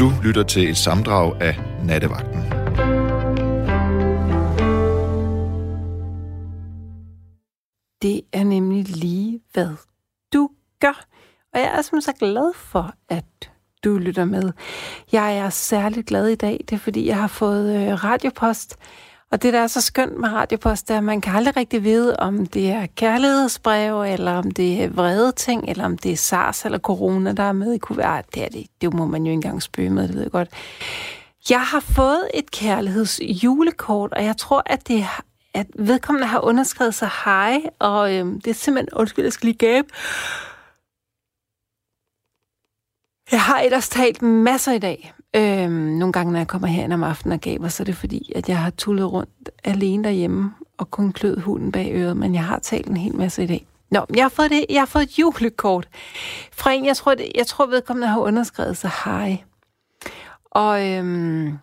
Du lytter til et samdrag af Nattevagten. Det er nemlig lige, hvad du gør. Og jeg er som så glad for, at du lytter med. Jeg er særligt glad i dag, det er fordi, jeg har fået øh, radiopost. Og det, der er så skønt med radiopost, er, at man kan aldrig rigtig vide, om det er kærlighedsbrev, eller om det er vrede ting, eller om det er SARS eller corona, der er med i kuvertet. Det er det. Det må man jo ikke engang spøge med, det ved jeg godt. Jeg har fået et kærlighedsjulekort, og jeg tror, at det at vedkommende har underskrevet sig hej, og øhm, det er simpelthen, undskyld, jeg skal lige gabe. Jeg har ellers talt masser i dag. Øhm, nogle gange, når jeg kommer herind om aftenen og gaber, så er det fordi, at jeg har tullet rundt alene derhjemme og kun klød hunden bag øret, men jeg har talt en hel masse i dag. Nå, jeg har fået, det, jeg har fået et julekort fra en, jeg tror, det, jeg tror vedkommende har underskrevet sig hej. Og øhm,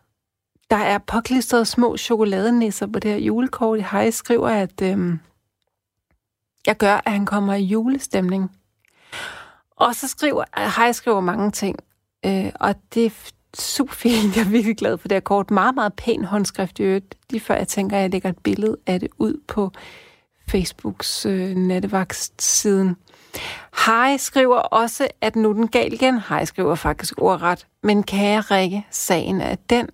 der er påklistret små chokoladenisser på det her julekort. Hej skriver, at øhm, jeg gør, at han kommer i julestemning. Og så skriver, Hej skriver mange ting, øh, og det super fint. Jeg er virkelig glad for det her kort. Meget, meget pæn håndskrift i øvrigt. Lige før jeg tænker, at jeg lægger et billede af det ud på Facebooks øh, nattevagtssiden. Hej skriver også, at nu den gal igen. Hej skriver faktisk ordret. Men kære Rikke, sagen er den.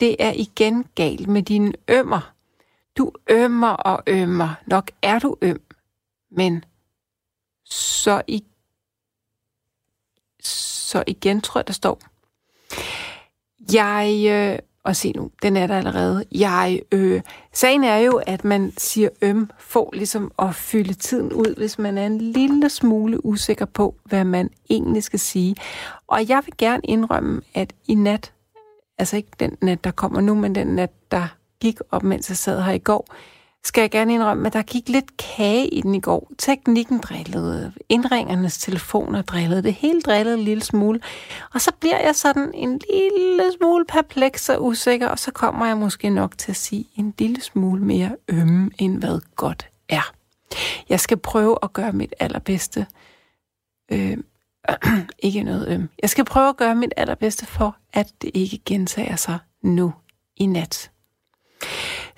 Det er igen galt med dine ømmer. Du ømmer og ømmer. Nok er du øm. Men så i så igen tror jeg, der står. Jeg, øh, og se nu, den er der allerede. Jeg, øh, sagen er jo, at man siger øm for ligesom at fylde tiden ud, hvis man er en lille smule usikker på, hvad man egentlig skal sige. Og jeg vil gerne indrømme, at i nat, altså ikke den nat, der kommer nu, men den nat, der gik op, mens jeg sad her i går, skal jeg gerne indrømme, at der gik lidt kage i den i går. Teknikken drillede, indringernes telefoner drillede, det hele drillede en lille smule. Og så bliver jeg sådan en lille smule perpleks og usikker, og så kommer jeg måske nok til at sige en lille smule mere ømme, end hvad godt er. Jeg skal prøve at gøre mit allerbedste. Øh, ikke noget øm. Jeg skal prøve at gøre mit allerbedste for, at det ikke gentager sig nu i nat.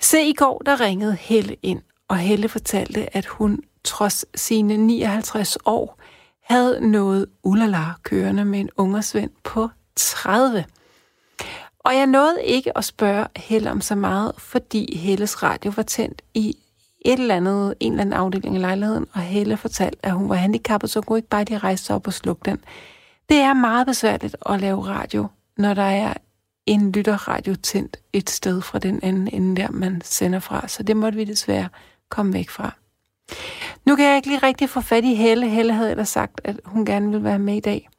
Se, i går der ringede Helle ind, og Helle fortalte, at hun trods sine 59 år havde noget ulala kørende med en ungersvend på 30. Og jeg nåede ikke at spørge Helle om så meget, fordi Helles radio var tændt i et eller andet, en eller anden afdeling i lejligheden, og Helle fortalte, at hun var handicappet, så hun kunne ikke bare lige rejse sig op og slukke den. Det er meget besværligt at lave radio, når der er en lytterradio tændt et sted fra den anden ende der, man sender fra. Så det måtte vi desværre komme væk fra. Nu kan jeg ikke lige rigtig få fat i Helle. Helle havde ellers sagt, at hun gerne ville være med i dag.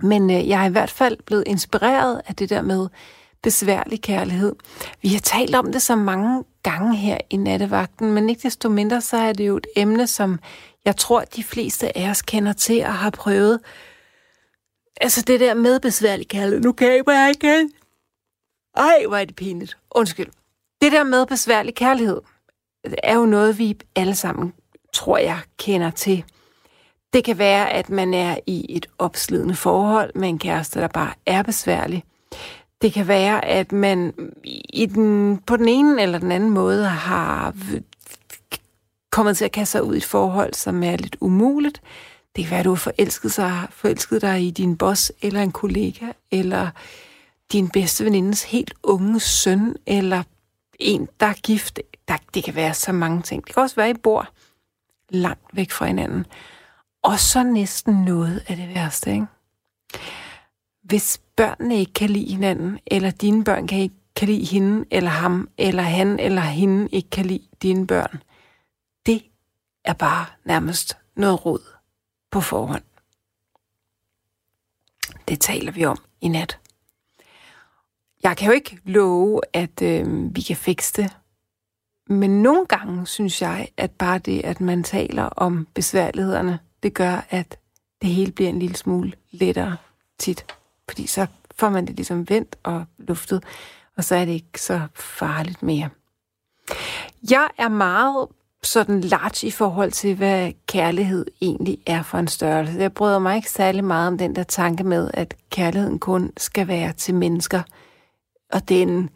Men øh, jeg er i hvert fald blevet inspireret af det der med besværlig kærlighed. Vi har talt om det så mange gange her i nattevagten, men ikke desto mindre, så er det jo et emne, som jeg tror, de fleste af os kender til og har prøvet Altså det der med besværlig kærlighed. Nu kan jeg igen. Ej, hvor er det pinligt. Undskyld. Det der med besværlig kærlighed, er jo noget, vi alle sammen, tror jeg, kender til. Det kan være, at man er i et opslidende forhold med en kæreste, der bare er besværlig. Det kan være, at man i den, på den ene eller den anden måde har kommet til at kaste sig ud i et forhold, som er lidt umuligt. Det kan være, at du har forelsket, sig, forelsket dig i din boss, eller en kollega, eller din bedste venindes helt unge søn, eller en, der er gift. Der, det kan være så mange ting. Det kan også være, at I bor langt væk fra hinanden. Og så næsten noget af det værste, ikke? Hvis børnene ikke kan lide hinanden, eller dine børn kan ikke kan lide hende, eller ham, eller han eller hende ikke kan lide dine børn, det er bare nærmest noget rod på forhånd. Det taler vi om i nat. Jeg kan jo ikke love, at øh, vi kan fikse det. Men nogle gange synes jeg, at bare det, at man taler om besværlighederne, det gør, at det hele bliver en lille smule lettere tit. Fordi så får man det ligesom vendt og luftet, og så er det ikke så farligt mere. Jeg er meget sådan large i forhold til, hvad kærlighed egentlig er for en størrelse. Jeg bryder mig ikke særlig meget om den der tanke med, at kærligheden kun skal være til mennesker. Og den...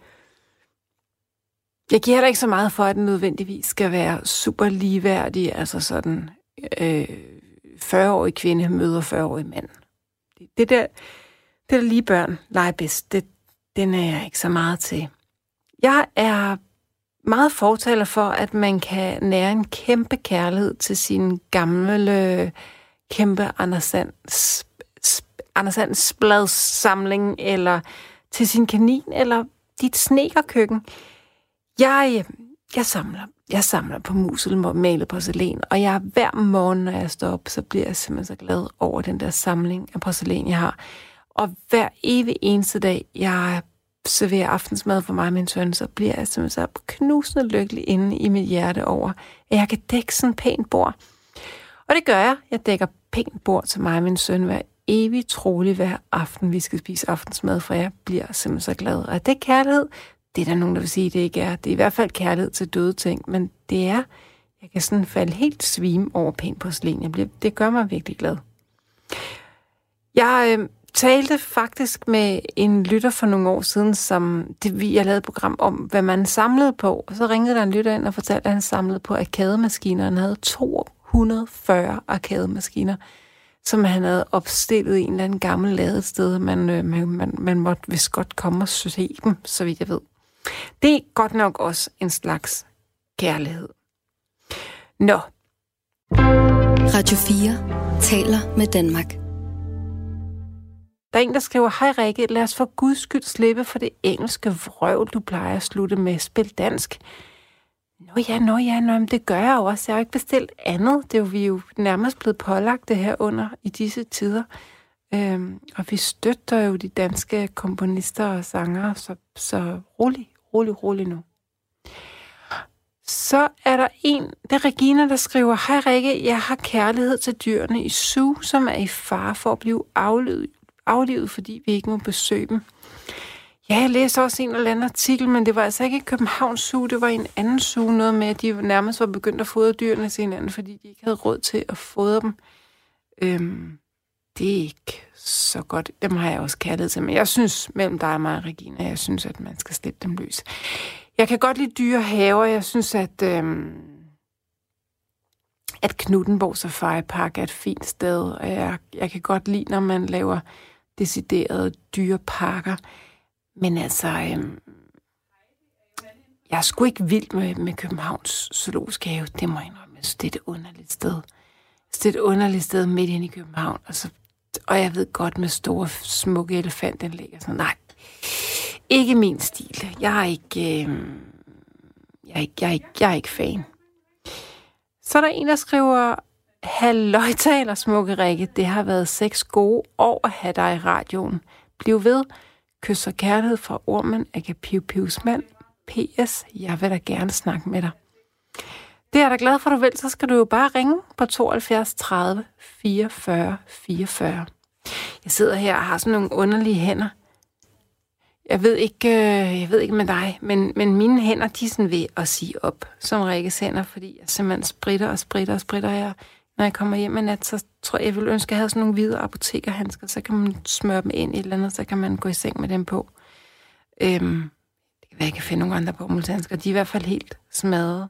Jeg giver heller ikke så meget for, at den nødvendigvis skal være super ligeværdig, altså sådan øh, 40-årig kvinde møder 40-årig mand. Det, der, det der lige børn leger bedst, det, den er jeg ikke så meget til. Jeg er meget fortaler for, at man kan nære en kæmpe kærlighed til sin gamle, kæmpe Anders Anders samling, eller til sin kanin, eller dit snekerkøkken. Jeg, jeg samler. Jeg samler på musel malet porcelæn, og jeg hver morgen, når jeg står op, så bliver jeg simpelthen så glad over den der samling af porcelæn, jeg har. Og hver evig eneste dag, jeg serverer aftensmad for mig og min søn, så bliver jeg simpelthen så knusende lykkelig inde i mit hjerte over, at jeg kan dække sådan en pænt bord. Og det gør jeg. Jeg dækker pænt bord til mig og min søn hver evig trolig hver aften, vi skal spise aftensmad, for jeg bliver simpelthen så glad. Og det er kærlighed. Det er der nogen, der vil sige, det ikke er. Det er i hvert fald kærlighed til døde ting, men det er, jeg kan sådan falde helt svime over pænt porcelæn. Jeg bliver, det gør mig virkelig glad. Jeg øh, talte faktisk med en lytter for nogle år siden, som det, vi, jeg lavede et program om, hvad man samlede på. Og så ringede der en lytter ind og fortalte, at han samlede på arkademaskiner. Han havde 240 arkademaskiner, som han havde opstillet i en eller anden gammel ladet sted. Man, øh, man, man, man måtte vist godt komme og se dem, så vidt jeg ved. Det er godt nok også en slags kærlighed. Nå. Radio 4 taler med Danmark. Der er en, der skriver, Hej Rikke, lad os for guds skyld slippe for det engelske vrøvl, du plejer at slutte med. Spil dansk. Nå ja, nå ja, nå, men det gør jeg jo også. Jeg har jo ikke bestilt andet. Det er jo, vi er jo nærmest blevet pålagt det her under i disse tider. Øhm, og vi støtter jo de danske komponister og sangere, så, så rolig, rolig, rolig nu. Så er der en, det er Regina, der skriver, Hej Rikke, jeg har kærlighed til dyrene i Su, som er i fare for at blive afledt aflivet, fordi vi ikke må besøge dem. Ja, jeg læste også en eller anden artikel, men det var altså ikke i Københavns Zoo, det var i en anden zoo, noget med, at de nærmest var begyndt at fodre dyrene til hinanden, fordi de ikke havde råd til at fodre dem. Øhm, det er ikke så godt. Dem har jeg også kærlighed til, men jeg synes, mellem dig og mig, Regina, jeg synes, at man skal slippe dem løs. Jeg kan godt lide dyre haver. Jeg synes, at, øhm, at Knuttenborg Safari Park er et fint sted, og jeg, jeg kan godt lide, når man laver deciderede dyreparker. Men altså, øhm, jeg er sgu ikke vild med, med Københavns zoologiske have. Det må jeg indrømme. det er et underligt sted. Det er et underligt sted midt inde i København. Og, så, og jeg ved godt med store, smukke elefantanlæg og sådan Nej, ikke min stil. Jeg er ikke, øh, jeg er ikke, jeg er ikke, jeg er ikke fan. Så er der en, der skriver, Halløjtaler, smukke Rikke. Det har været seks gode år at have dig i radioen. Bliv ved. Kys og kærlighed fra ormen af Piu Pius mand. P.S. Jeg vil da gerne snakke med dig. Det er jeg da glad for, du vil. Så skal du jo bare ringe på 72 30 44 44. Jeg sidder her og har sådan nogle underlige hænder. Jeg ved ikke, øh, jeg ved ikke med dig, men, men mine hænder, de er sådan ved at sige op, som Rikkes hænder, fordi jeg simpelthen spritter og spritter og spritter. Jeg når jeg kommer hjem en nat, så tror jeg, jeg vil ønske, at jeg havde sådan nogle hvide apotekerhandsker. Så kan man smøre dem ind i et eller andet, så kan man gå i seng med dem på. Øhm, det kan være, jeg kan finde nogle andre bomuldshandsker. De er i hvert fald helt smadret.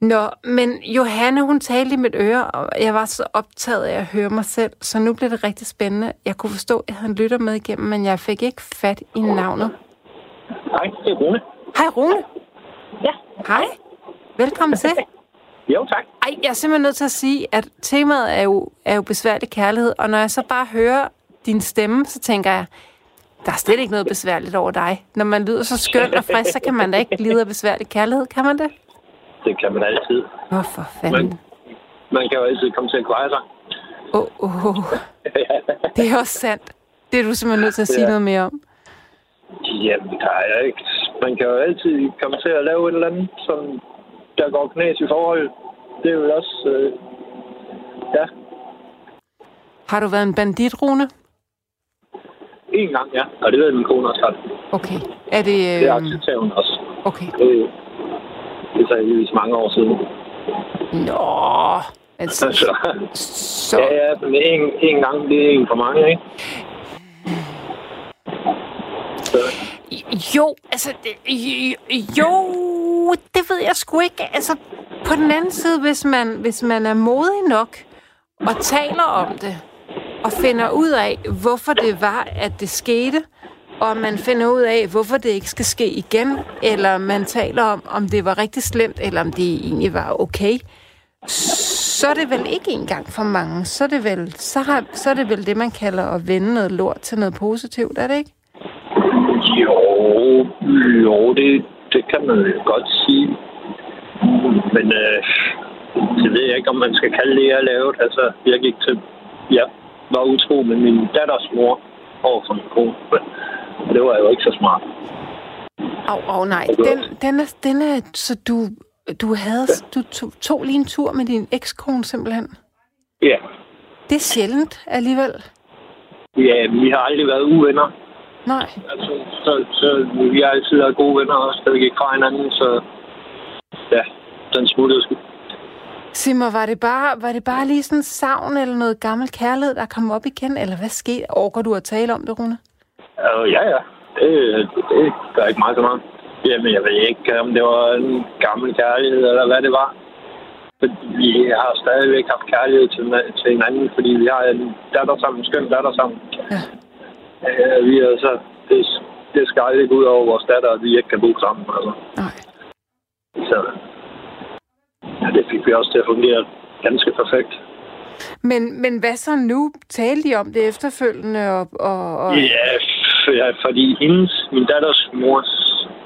Nå, men Johanne, hun talte i mit øre, og jeg var så optaget af at høre mig selv, så nu blev det rigtig spændende. Jeg kunne forstå, at jeg havde en lytter med igennem, men jeg fik ikke fat i navnet. Hej, det er Rune. Hej, Rune. Ja. Hej. Velkommen til. Jo, tak. Ej, jeg er simpelthen nødt til at sige, at temaet er jo, er jo besværlig kærlighed, og når jeg så bare hører din stemme, så tænker jeg, der er slet ikke noget besværligt over dig. Når man lyder så skøn og frisk, så kan man da ikke lide af besværlig kærlighed, kan man det? Det kan man altid. Hvorfor fanden? Man, man kan jo altid komme til at kvare sig. Åh, oh, oh. Det er også sandt. Det er du simpelthen nødt til at sige ja. noget mere om. Jamen, der er ikke. Man kan jo altid komme til at lave et eller andet, som der går knæs i forhold. Det er jo også... Øh, ja. Har du været en bandit, Rune? En gang, ja. Og det ved min kone også Okay. Er det... Øh... Det er aktietaven også. Okay. Det, det er så heldigvis mange år siden. Nå, altså, Altså, så... ja, ja, men en, en gang, det er en for mange, ikke? Så, jo, altså, jo, det ved jeg sgu ikke. Altså, på den anden side, hvis man, hvis man er modig nok og taler om det, og finder ud af, hvorfor det var, at det skete, og man finder ud af, hvorfor det ikke skal ske igen, eller man taler om, om det var rigtig slemt, eller om det egentlig var okay, så er det vel ikke engang for mange. Så er det vel, så har, så er det, vel det, man kalder at vende noget lort til noget positivt, er det ikke? Jo, jo, det, det kan man godt sige. Men øh, det ved jeg ikke, om man skal kalde det, jeg lavede. Altså, jeg gik til... Jeg var utro med min datters mor over for min kone. Men det var jo ikke så smart. Åh, oh, oh, nej. Den, den, er, den er... Så du, du havde... Du tog, tog lige en tur med din ekskone simpelthen. Ja. Det er sjældent alligevel. Ja, vi har aldrig været uvenner. Nej. Altså, så, så vi har altid været gode venner også, da vi gik fra hinanden, så ja, den smuttede sgu. Sig mig, var det, bare, var det bare lige sådan en savn eller noget gammel kærlighed, der kom op igen? Eller hvad skete? Orker du at tale om det, Rune? Uh, ja, ja. Det, det gør ikke meget så meget. Jamen, jeg ved ikke, om det var en gammel kærlighed, eller hvad det var. Vi har stadigvæk haft kærlighed til, til hinanden, fordi vi har en datter sammen, en skøn datter sammen. Ja. Uh, vi er så... Det, det skal aldrig gå ud over vores datter, at vi ikke kan bo sammen. Altså. Nej. Så ja, det fik vi også til at fungere ganske perfekt. Men, men hvad så nu? Talte de om det efterfølgende? Og, og, og... Ja, ja, fordi hendes, min datters mors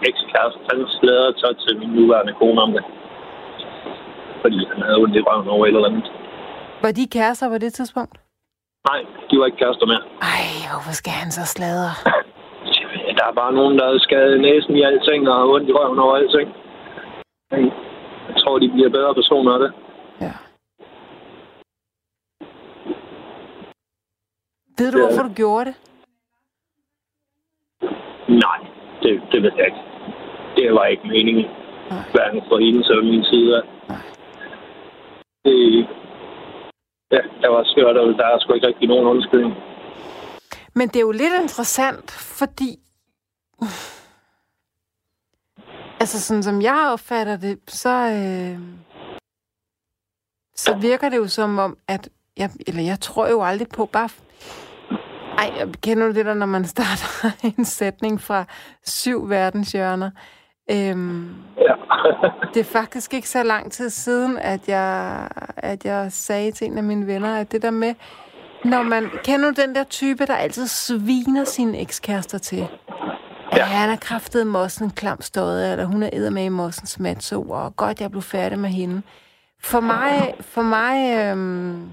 ekskæreste, han slæder så til min nuværende kone om det. Fordi han havde ondt i røven over et eller andet. Var de kærester på det tidspunkt? Nej, de var ikke kærester mere. Ej, hvorfor skal han så sladre? Der er bare nogen, der er skadet næsen i alting og har ondt i røven over alting. Jeg tror, de bliver bedre personer af det. Ja. Ved du, Ja. hvorfor du gjorde det? Nej, det, det ved jeg ikke. Det var ikke meningen. Nej. Hverken fra hendes eller min side af. Nej. Det, ja, der var skørt, og der er sgu ikke rigtig nogen undskyldning. Men det er jo lidt interessant, fordi... Altså, sådan som jeg opfatter det, så, øh, så virker det jo som om, at... Jeg, eller jeg tror jo aldrig på, bare... Ej, jeg kender du det der, når man starter en sætning fra syv verdenshjørner? Øhm, Ja. det er faktisk ikke så lang tid siden, at jeg, at jeg sagde til en af mine venner, at det der med, når man kender den der type, der altid sviner sine ekskærester til. Ja. At han er kraftet mossen en klam støde, eller hun er med i mossens matso, og godt, jeg blev færdig med hende. For mig, for mig, øhm,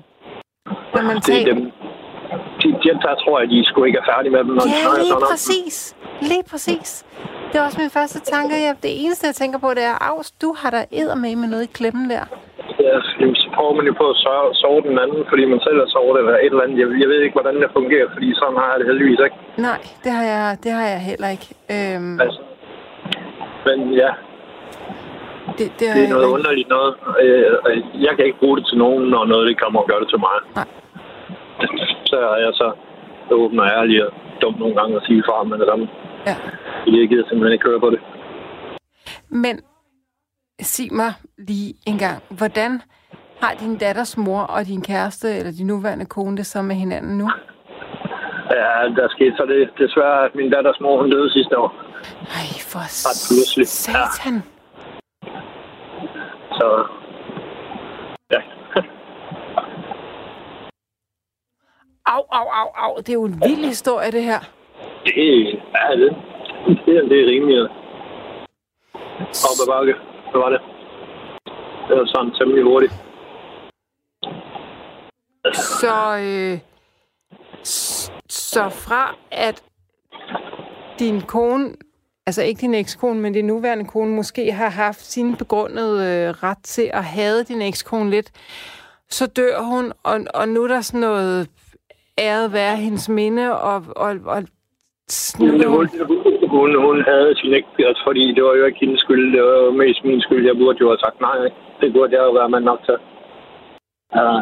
når man Det er taler... dem. De, de, der tror jeg, de skulle ikke er færdige med dem, når de Ja, snakker lige sådan præcis. Lige præcis. Det er også min første tanke. Jeg, det eneste, jeg tænker på, det er, Aus, du har da æder med med noget i klemmen der. Ja, jamen, så prøver man jo på at sove, sove den anden, fordi man selv har sovet eller et eller andet. Jeg, jeg ved ikke, hvordan det fungerer, fordi sådan har jeg det heldigvis ikke. Nej, det har jeg, det har jeg heller ikke. Øhm, Altså. Men ja, det, det, det er noget ikke. underligt noget. Øh, og Jeg kan ikke bruge det til nogen, når noget det kommer og gør det til mig. Nej. Så er jeg så åben og ærlig og dum nogle gange at sige fra med det samme. Ja. Fordi jeg gider simpelthen ikke høre på det. Men sig mig lige en gang, hvordan har din datters mor og din kæreste, eller din nuværende kone, det så med hinanden nu? Ja, der skete så det desværre, at min datters mor hun døde sidste år. Ej, for Ret pludseligt. satan. Så ja, Au, au, au, au. Det er jo en vild historie, det her det er det. Det, er- det er rimeligt. Op ad bakke. Hvad var det? Det var sådan temmelig hurtigt. Så, øh, så fra at din kone, altså ikke din ekskone, men din nuværende kone, måske har haft sin begrundede øh, ret til at have din ekskone lidt, så dør hun, og, og nu er der sådan noget æret være hendes minde, og, og, og sådan Hun, hun, hun, havde sin ikke, altså, fordi det var jo ikke hendes skyld, det var jo mest min skyld. Jeg burde jo have sagt nej. Det burde jeg jo være mand nok til. Uh,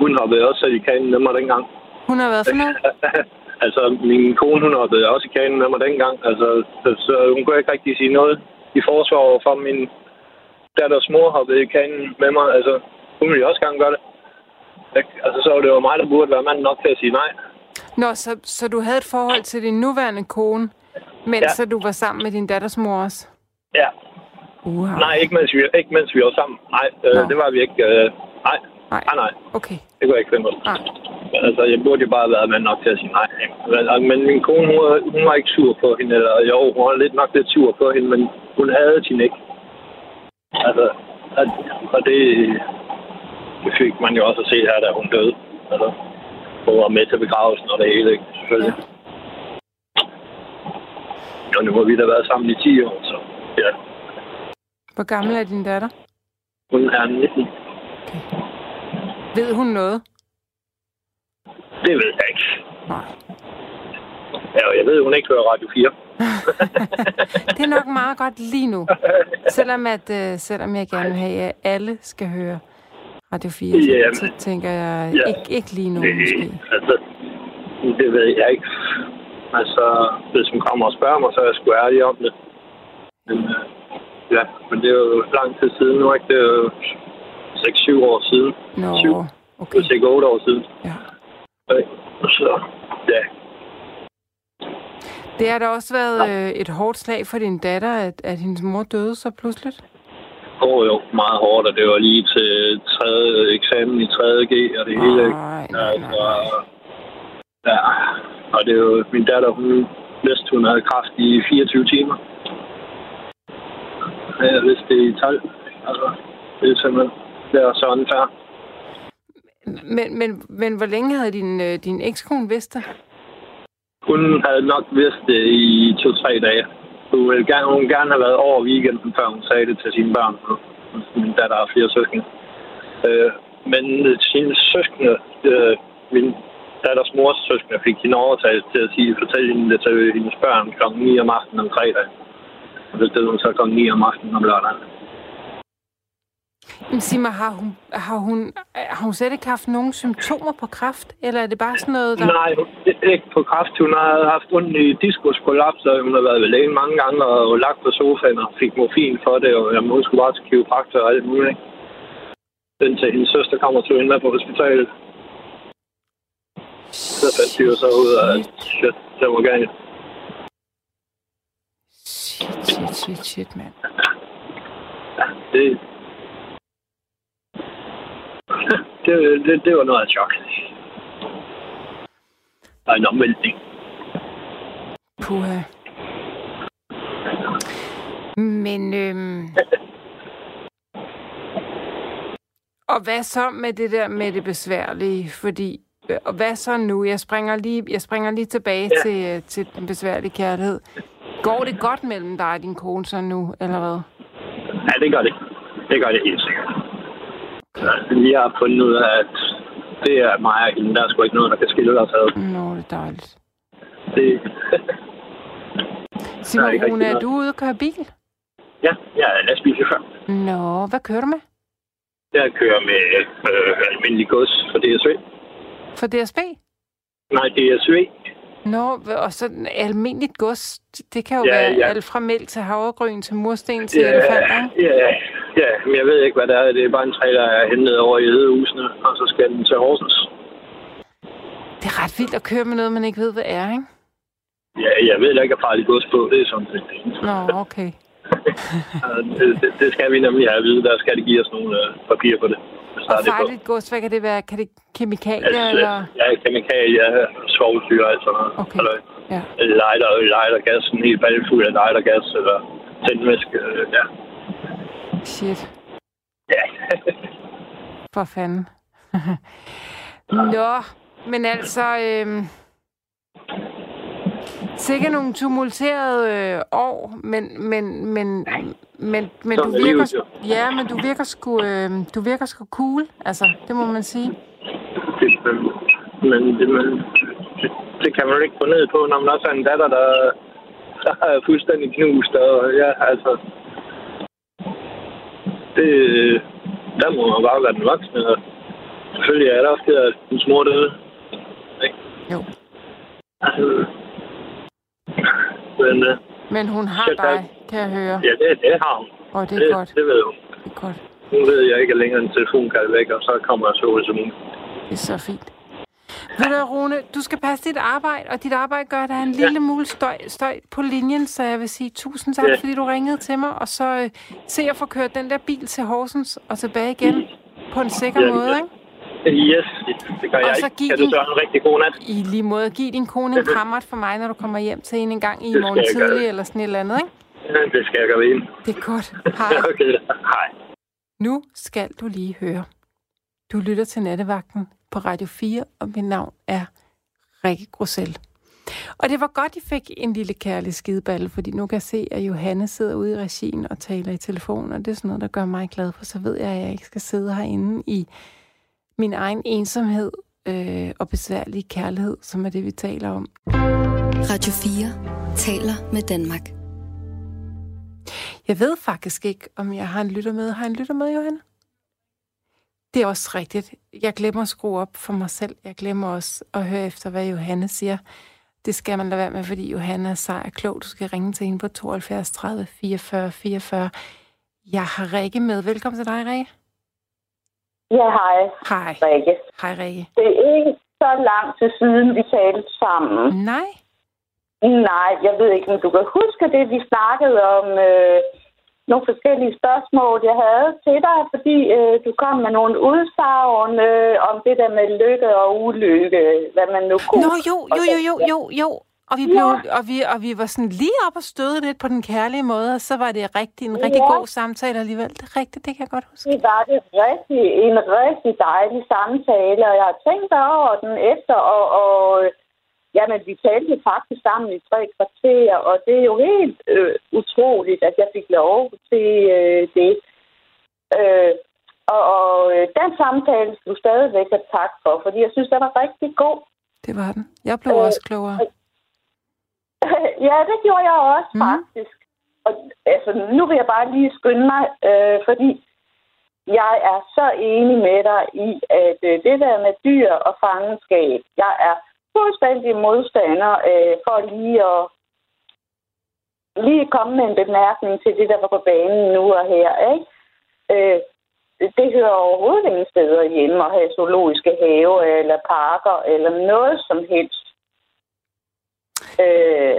hun hoppede også i kanen med mig dengang. Hun har været for noget? altså, min kone, hun hoppede også i kanen med mig dengang. Altså, så, så hun kunne ikke rigtig sige noget i forsvar for min datters mor hoppede i kanen med mig. Altså, hun ville jo også gerne gøre det. Altså, så var det jo mig, der burde være mand nok til at sige nej. Nå, så, så du havde et forhold til din nuværende kone, mens ja. så du var sammen med din datters mor også? Ja. Wow. Nej, ikke mens vi, ikke mens vi var sammen. Nej, øh, det var vi ikke. Øh, nej. Nej. nej, nej. Okay. Det kunne jeg ikke finde på. Nej. Altså, jeg burde jo bare være mand nok til at sige nej. Men, altså, men min kone, hun var, hun var ikke sur på hende. Eller jo, hun var lidt nok lidt sur på hende, men hun havde sin ikke. Altså, at, og det, det fik man jo også at se her, da hun døde. Altså, hun var med til begravelsen og det hele, ikke? Selvfølgelig. Ja. Og nu har vi da været sammen i 10 år, så ja. Hvor gammel er din datter? Hun er 19. Ved hun noget? Det ved jeg ikke. Nej. Ja, og jeg ved, hun ikke hører Radio 4. det er nok meget godt lige nu. Selvom, at, uh, selvom jeg gerne vil have, at alle skal høre Radio 4, så, Jamen, så tænker jeg ja. ikke, ikke lige nu Det, måske. altså, det ved jeg ikke. Altså, hvis hun kommer og spørger mig, så er jeg sgu ærlig om det. Men, øh, ja, men det er jo lang tid siden nu, ikke? Det er jo 6-7 år siden. Nå, Syv. okay. Hvis ikke 8 år siden. Ja. Øh, Så, ja. Det har da også været øh, et hårdt slag for din datter, at, at hendes mor døde så pludseligt. Går jo meget hårdt, og det var lige til tredje eksamen i 3.G og det hele. Nej, nej, nej, Altså, nej. ja, og det er jo min datter, hun vidste, hun havde kræft i 24 timer. Jeg vidste det i 12. Altså, det er simpelthen, det er så unfair. Men, men, men hvor længe havde din, øh, din ekskone vidst det? Hun havde nok vidst det i to-tre dage. Hun øh, ville gerne, hun ville gerne have været over weekenden, før hun sagde det til sine børn. Min datter har fire søskende. Øh, men sine søskende, øh, min datters mors søskende, fik hende overtalt til at sige, fortælle hende det til hendes børn kl. 9 om aftenen om fredag. Og det stod hun så kl. 9 om aftenen om lørdagen. Men sig mig, har hun, har, hun, har hun slet ikke haft nogen symptomer på kræft? Eller er det bare sådan noget, der... Nej, ikke på kraft. Hun har haft ondt i diskusprolaps, og hun har været ved lægen mange gange og lagt på sofaen og fik morfin for det, og jamen, hun skulle bare til kiropraktor og alt muligt. ikke? Indtil hendes søster kommer til hende på hospitalet. Så fandt de jo så ud af, at shit, det var galt. Shit, shit, shit, shit, mand. Det, det, det, det var noget af chok. Og en omvæltning. Puha. Men, øhm... Og hvad så med det der med det besværlige? Fordi, øh, og hvad så nu? Jeg springer lige, jeg springer lige tilbage ja. til, øh, til den besværlige kærlighed. Går det godt mellem dig og din kone så nu, eller hvad? Ja, det gør det. Det gør det helt sikkert. Ja, Vi har fundet ud af, at det er mig og hende. Der er sgu ikke noget, der kan skille os ad. Nå, det er dejligt. Det, Simon Rune, er du ude og køre bil? ja, jeg er lastbilchauffør. Nå, hvad kører du med? Jeg kører med øh, almindelig gods for DSV. For DSB? Nej, DSV. Nå, og så almindeligt gods, det kan jo Ja, være ja. alt fra mælk til havregryn til mursten til elefanter. ikke? ja, ja, men jeg ved ikke, hvad det er. Det er bare en trailer, jeg er hentet over i Hedehusene, og så skal den til Horsens. Det er ret vildt at køre med noget, man ikke ved, hvad er, ikke? Ja, jeg ved da ikke, at farligt gods på. Det er sådan set. Nå, okay. Det, det, det, skal vi nemlig have at vide. Der skal de give os nogle øh, papirer på det. Og er farligt gods, hvad kan det være? Kan det kemikalier, Altså, eller? ja, kemikalier, svovlsyre og alt sådan noget. Okay. Eller Ja. lighter, lightergas, en hel balle fuld af lightergas, eller tændvæske, øh, ja. Shit, Ja, for fanden. Nå, men altså... Øhm, sikkert nogle tumulterede øh, år, men, men, men, men, men du er virker, ja, men du virker sgu, øh, du virker sgu cool, altså, det må man sige. det, men, men det, man, det, det kan man jo ikke gå ned på, når man også har en datter, der så er fuldstændig knust. Og ja, altså... Det, der må man bare være den voksne. Og selvfølgelig er der også at den små døde. Ikke? Jo. Altså, men uh, Men hun har der- dig, kan jeg høre. ja, det, det har hun. Og det er det, godt. det ved hun. Det er godt. Nu ved jeg ikke længere en telefonkald væk, og så kommer jeg så som hun. Det er så fint. Ved du, Rune, du skal passe dit arbejde, og dit arbejde gør, at der er en lille smule støj, støj på linjen, så jeg vil sige tusind tak, Ja. fordi du ringede til mig, og så øh, se at få kørt den der bil til Horsens og tilbage igen på en sikker Ja, måde, ja. ikke? Yes, det gør Og jeg så ikke. giv Kan du den- så have en rigtig god nat? I lige måde. Giv din kone en krammert for mig, når du kommer hjem til hende en gang i morgen gøre. tidlig, eller sådan et eller andet, ikke? Ja, det skal jeg gøre ind. Det er godt. Hej. Okay, hej. Nu skal du lige høre. Du lytter til Nattevagten på Radio 4, og mit navn er Rikke Grussel. Og det var godt, I fik en lille kærlig skideballe, fordi nu kan jeg se, at Johanne sidder ude i regien og taler i telefon, og det er sådan noget, der gør mig glad, for så ved jeg, at jeg ikke skal sidde herinde i min egen ensomhed øh, og besværlige kærlighed, som er det, vi taler om. Radio 4 taler med Danmark. Jeg ved faktisk ikke, om jeg har en lytter med. Har jeg en lytter med, Johanne? Det er også rigtigt. Jeg glemmer at skrue op for mig selv. Jeg glemmer også at høre efter, hvad Johanne siger. Det skal man lade være med, fordi Johanne er sej og klog. Du skal ringe til hende på 72 30 44 44. Jeg har Rikke med. Velkommen til dig, Rikke. Ja, hej, Hej. Rikke. Hej, Rikke. Det er ikke så lang tid siden, vi talte sammen. Nej. Nej, jeg ved ikke, om du kan huske det, vi snakkede om øh, nogle forskellige spørgsmål, jeg havde til dig, fordi øh, du kom med nogle udsagn øh, om det der med lykke og ulykke, hvad man nu kunne. Nå, jo, jo, jo, jo, jo, jo. Og vi, blev, og, vi, og vi var sådan lige op og støde lidt på den kærlige måde, og så var det rigtig, en rigtig Ja. god samtale alligevel. Det er rigtigt, det kan jeg godt huske. Det var det rigtig, en rigtig dejlig samtale, og jeg har tænkt over den efter, og, og jamen, vi talte faktisk sammen i tre kvarter, og det er jo helt øh, utroligt, at jeg fik lov til øh, det. Øh, og, og øh, den samtale skulle stadigvæk have tak for, fordi jeg synes, den var rigtig god. Det var den. Jeg blev Øh, også klogere. ja, det gjorde jeg også, mm. faktisk. Og altså, nu vil jeg bare lige skynde mig, øh, fordi jeg er så enig med dig i, at øh, det der med dyr og fangenskab, jeg er fuldstændig modstander øh, for lige at lige komme med en bemærkning til det, der var på banen nu og her. Ikke? Øh, det hører overhovedet ingen steder hjemme at have zoologiske haver eller parker eller noget som helst. Øh,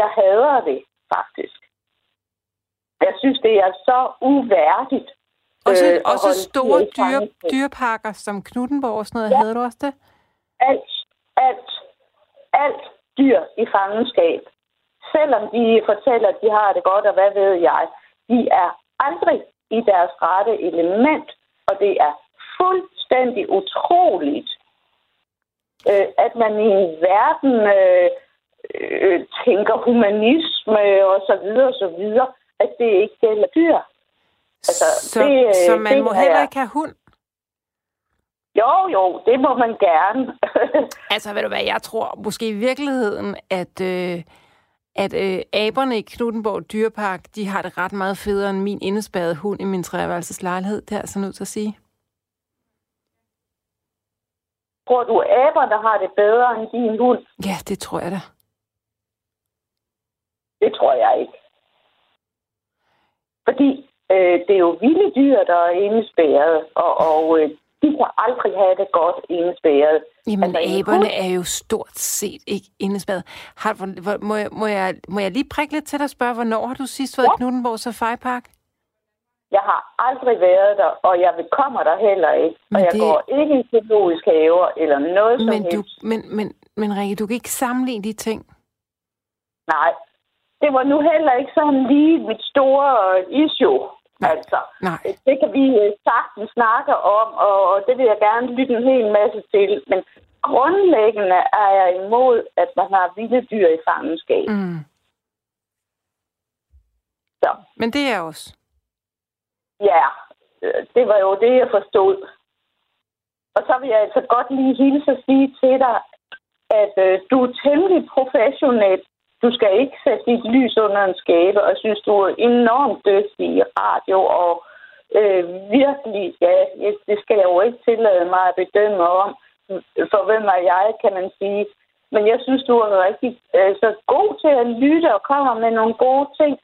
jeg hader det faktisk. Jeg synes, det er så uværdigt. Også, øh, at også store dyre, dyreparker som Knuttenborg og sådan noget. Ja. Havde du også det? alt, alt, alt dyr i fangenskab. Selvom de fortæller, at de har det godt, og hvad ved jeg, de er aldrig i deres rette element, og det er fuldstændig utroligt, øh, at man i en verden øh, øh, tænker humanisme og så videre og så videre, at det ikke gælder dyr. Altså, så, det, øh, så man det må heller ikke have hund? Jo, jo, det må man gerne. Altså, ved du hvad, jeg tror måske i virkeligheden, at, øh, at øh, aberne i Knuttenborg Dyrepark, de har det ret meget federe end min indespærrede hund i min treværelses lejlighed. Det er altså nødt til at sige. Tror du, aberne har det bedre end din hund? Ja, det tror jeg da. Det tror jeg ikke. Fordi øh, det er jo vilde dyr, der er indespærret, og, og øh, de kan aldrig have det godt indespærret. Jamen, Altså, en aberne hund- er jo stort set ikke indespærret. Har, hvor, må, jeg, må, jeg, må jeg lige prikke lidt til dig og spørge, hvornår har du sidst været i Knuttenborg Safari Park? Jeg har aldrig været der, og jeg vil kommer der heller ikke. Men og jeg det- går ikke i zoologisk haver eller noget som Men, du, helst. men, men, men Rikke, du kan ikke sammenligne de ting. Nej, det var nu heller ikke sådan lige mit store issue. Altså, Nej. det kan vi øh, sagtens snakke om, og og det vil jeg gerne lytte en hel masse til. Men grundlæggende er jeg imod, at man har vilde dyr i fangenskab. Mm. Så Men det er også. ja, øh, det var jo det, jeg forstod. Og så vil jeg altså godt lige hilse at sige til dig, at øh, du er temmelig professionel du skal ikke sætte dit lys under en skæbe, og synes, du er enormt dygtig i radio, og øh, virkelig, ja, det skal jeg jo ikke tillade mig at bedømme om, for hvem er jeg, kan man sige. Men jeg synes, du er rigtig øh, så god til at lytte og kommer med nogle gode ting.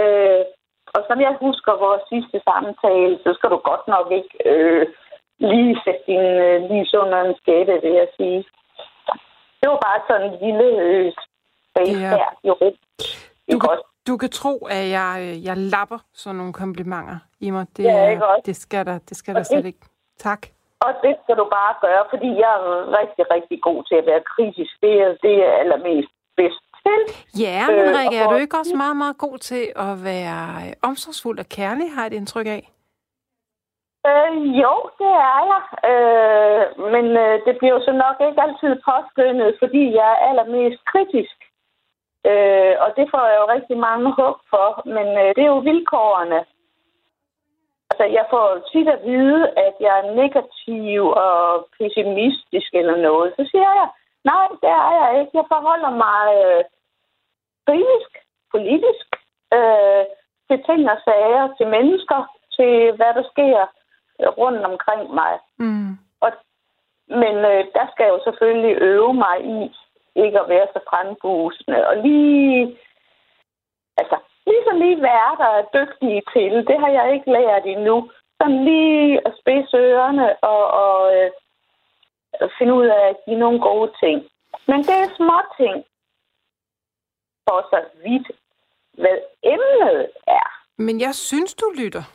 Øh, og som jeg husker vores sidste samtale, så skal du godt nok ikke øh, lige sætte din øh, lys under en skæbe, vil jeg sige. Det var bare sådan en lille øh, space Ja. her i rum. Du kan, du kan tro, at jeg, øh, jeg lapper sådan nogle komplimenter i mig. Det, Ja, ikke også? det skal der, det skal der Og det- slet ikke. Tak. Og det skal du bare gøre, fordi jeg er rigtig, rigtig god til at være kritisk. Det er det, er allermest bedst til. Ja, men Øh, Rikke, er du ikke også meget, meget god til at være øh, omsorgsfuld og kærlig, har jeg et indtryk af? Øh, jo, det er jeg. Øh, men øh, det bliver jo så nok ikke altid påskyndet, fordi jeg er allermest kritisk. Øh, og det får jeg jo rigtig mange hug for, men øh, det er jo vilkårene. Altså, jeg får tit at vide, at jeg er negativ og pessimistisk eller noget. Så siger jeg, nej, det er jeg ikke. Jeg forholder mig øh, kritisk, politisk, øh, til ting og sager, til mennesker, til hvad der sker rundt omkring mig. Mm. Men øh, der skal jeg jo selvfølgelig øve mig i ikke at være så frembusende. Og lige, altså, ligesom lige være der er dygtige til, det har jeg ikke lært endnu. Sådan lige at spidse ørerne og, og øh, finde ud af at give nogle gode ting. Men det er små ting for så vidt, hvad emnet er. Men jeg synes, du lytter.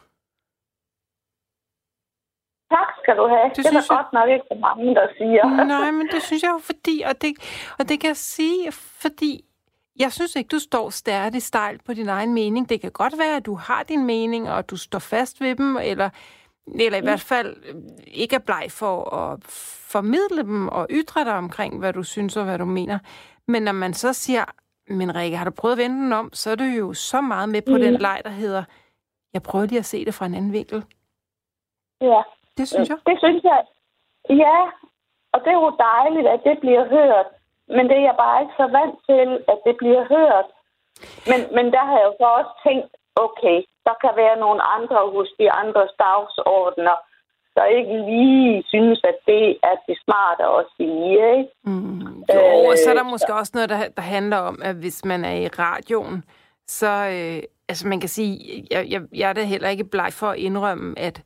Tak skal du have. Det Det, er der jeg- godt nok ikke så mange, der siger. Nej, men det synes jeg jo fordi, og det, og det kan jeg sige, fordi jeg synes ikke, du står stærdigt stejl på din egen mening. Det kan godt være, at du har din mening, og du står fast ved dem, eller, eller i hvert fald øh, ikke er bleg for at formidle dem og ytre dig omkring, hvad du synes og hvad du mener. Men når man så siger, men Rikke, har du prøvet at vende den om, så er du jo så meget med på den leg, der hedder, jeg prøver lige at se det fra en anden vinkel. Ja. Det synes jeg. Det synes jeg. Ja, og det er jo dejligt, at det bliver hørt. Men det er jeg bare ikke så vant til, at det bliver hørt. Men, men der har jeg jo så også tænkt, okay, der kan være nogle andre hos de andres dagsordner, der ikke lige synes, at det er det smarte at sige, ikke? Mm, jo, og så er der Øh, måske også noget, der, der handler om, at hvis man er i radioen, så, øh, altså man kan sige, jeg, jeg, jeg er da heller ikke bleg for at indrømme, at,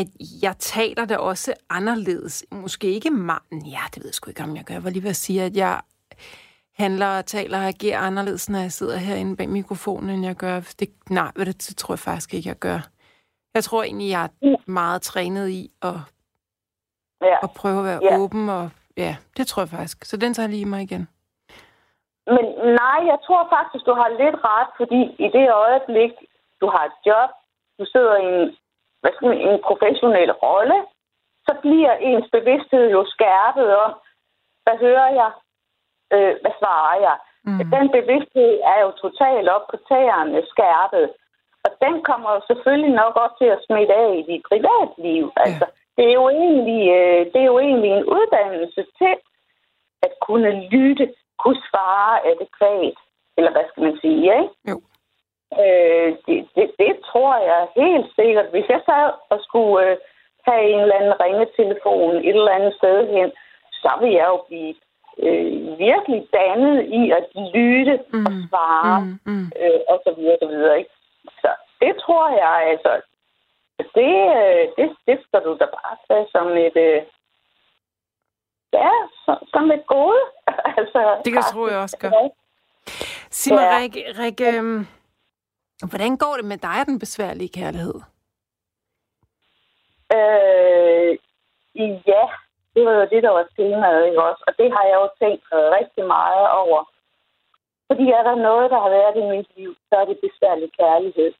at jeg taler det også anderledes. Måske ikke meget, ja, det ved jeg sgu ikke, om jeg gør. Jeg var lige ved at sige, at jeg handler og taler og agerer anderledes, når jeg sidder herinde bag mikrofonen, end jeg gør. Det, nej, du, det tror jeg faktisk ikke, jeg gør. Jeg tror egentlig, jeg er meget trænet i at Ja. og prøve at være Ja. åben, og ja, det tror jeg faktisk. Så den tager lige mig igen. Men nej, jeg tror faktisk, du har lidt ret, fordi i det øjeblik, du har et job, du sidder i en, hvad skal man, en professionel rolle, så bliver ens bevidsthed jo skærpet om, hvad hører jeg, øh, hvad svarer jeg. Mm. Den bevidsthed er jo totalt op på tæerne skærpet. Og den kommer jo selvfølgelig nok også til at smitte af i dit privatliv. Altså, det, er jo egentlig, øh, det er jo egentlig en uddannelse til at kunne lytte, kunne svare adekvat. Eller hvad skal man sige, ikke? Jo. Øh, det, det, det tror jeg helt sikkert. Hvis jeg sad og skulle øh, have en eller anden ringetelefon et eller andet sted hen, så vil jeg jo blive øh, virkelig dannet i at lytte mm. og svare, mm. Mm. Øh, og så videre, og så videre. Ikke? Så det tror jeg, altså, det, øh, det, det skal du da bare tage som et, øh, ja, som, som et gode. altså, Det kan jeg tro, jeg også gør. Sig mig, Ja. Rikke, Rikke øhm, hvordan går det med dig og den besværlige kærlighed? Øh, ja, det var jo det, der var temaet, ikke også? Og det har jeg jo tænkt rigtig meget over. Fordi er der noget, der har været i mit liv, så er det besværlig kærlighed.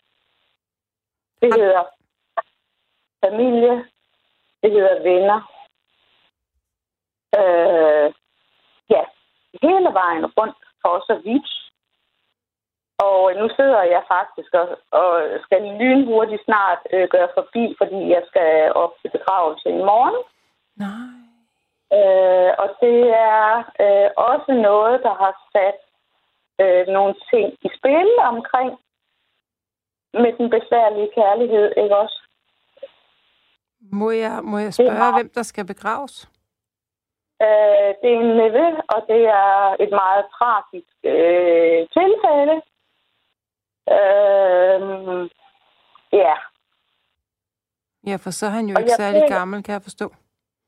Det hedder familie. Det hedder venner. Øh, ja, hele vejen rundt for så vidt. Og nu sidder jeg faktisk og, og skal lynhurtigt snart øh, gøre forbi, fordi jeg skal op til begravelse i morgen. Nej. Øh, og det er øh, også noget, der har sat øh, nogle ting i spil omkring med den besværlige kærlighed, ikke også? Må jeg, må jeg spørge, hvem der skal begraves? Øh, det er en nevø, og det er et meget tragisk øh, tilfælde. Øh, ja. Ja, for så er han jo og ikke særlig føler... gammel, kan jeg forstå.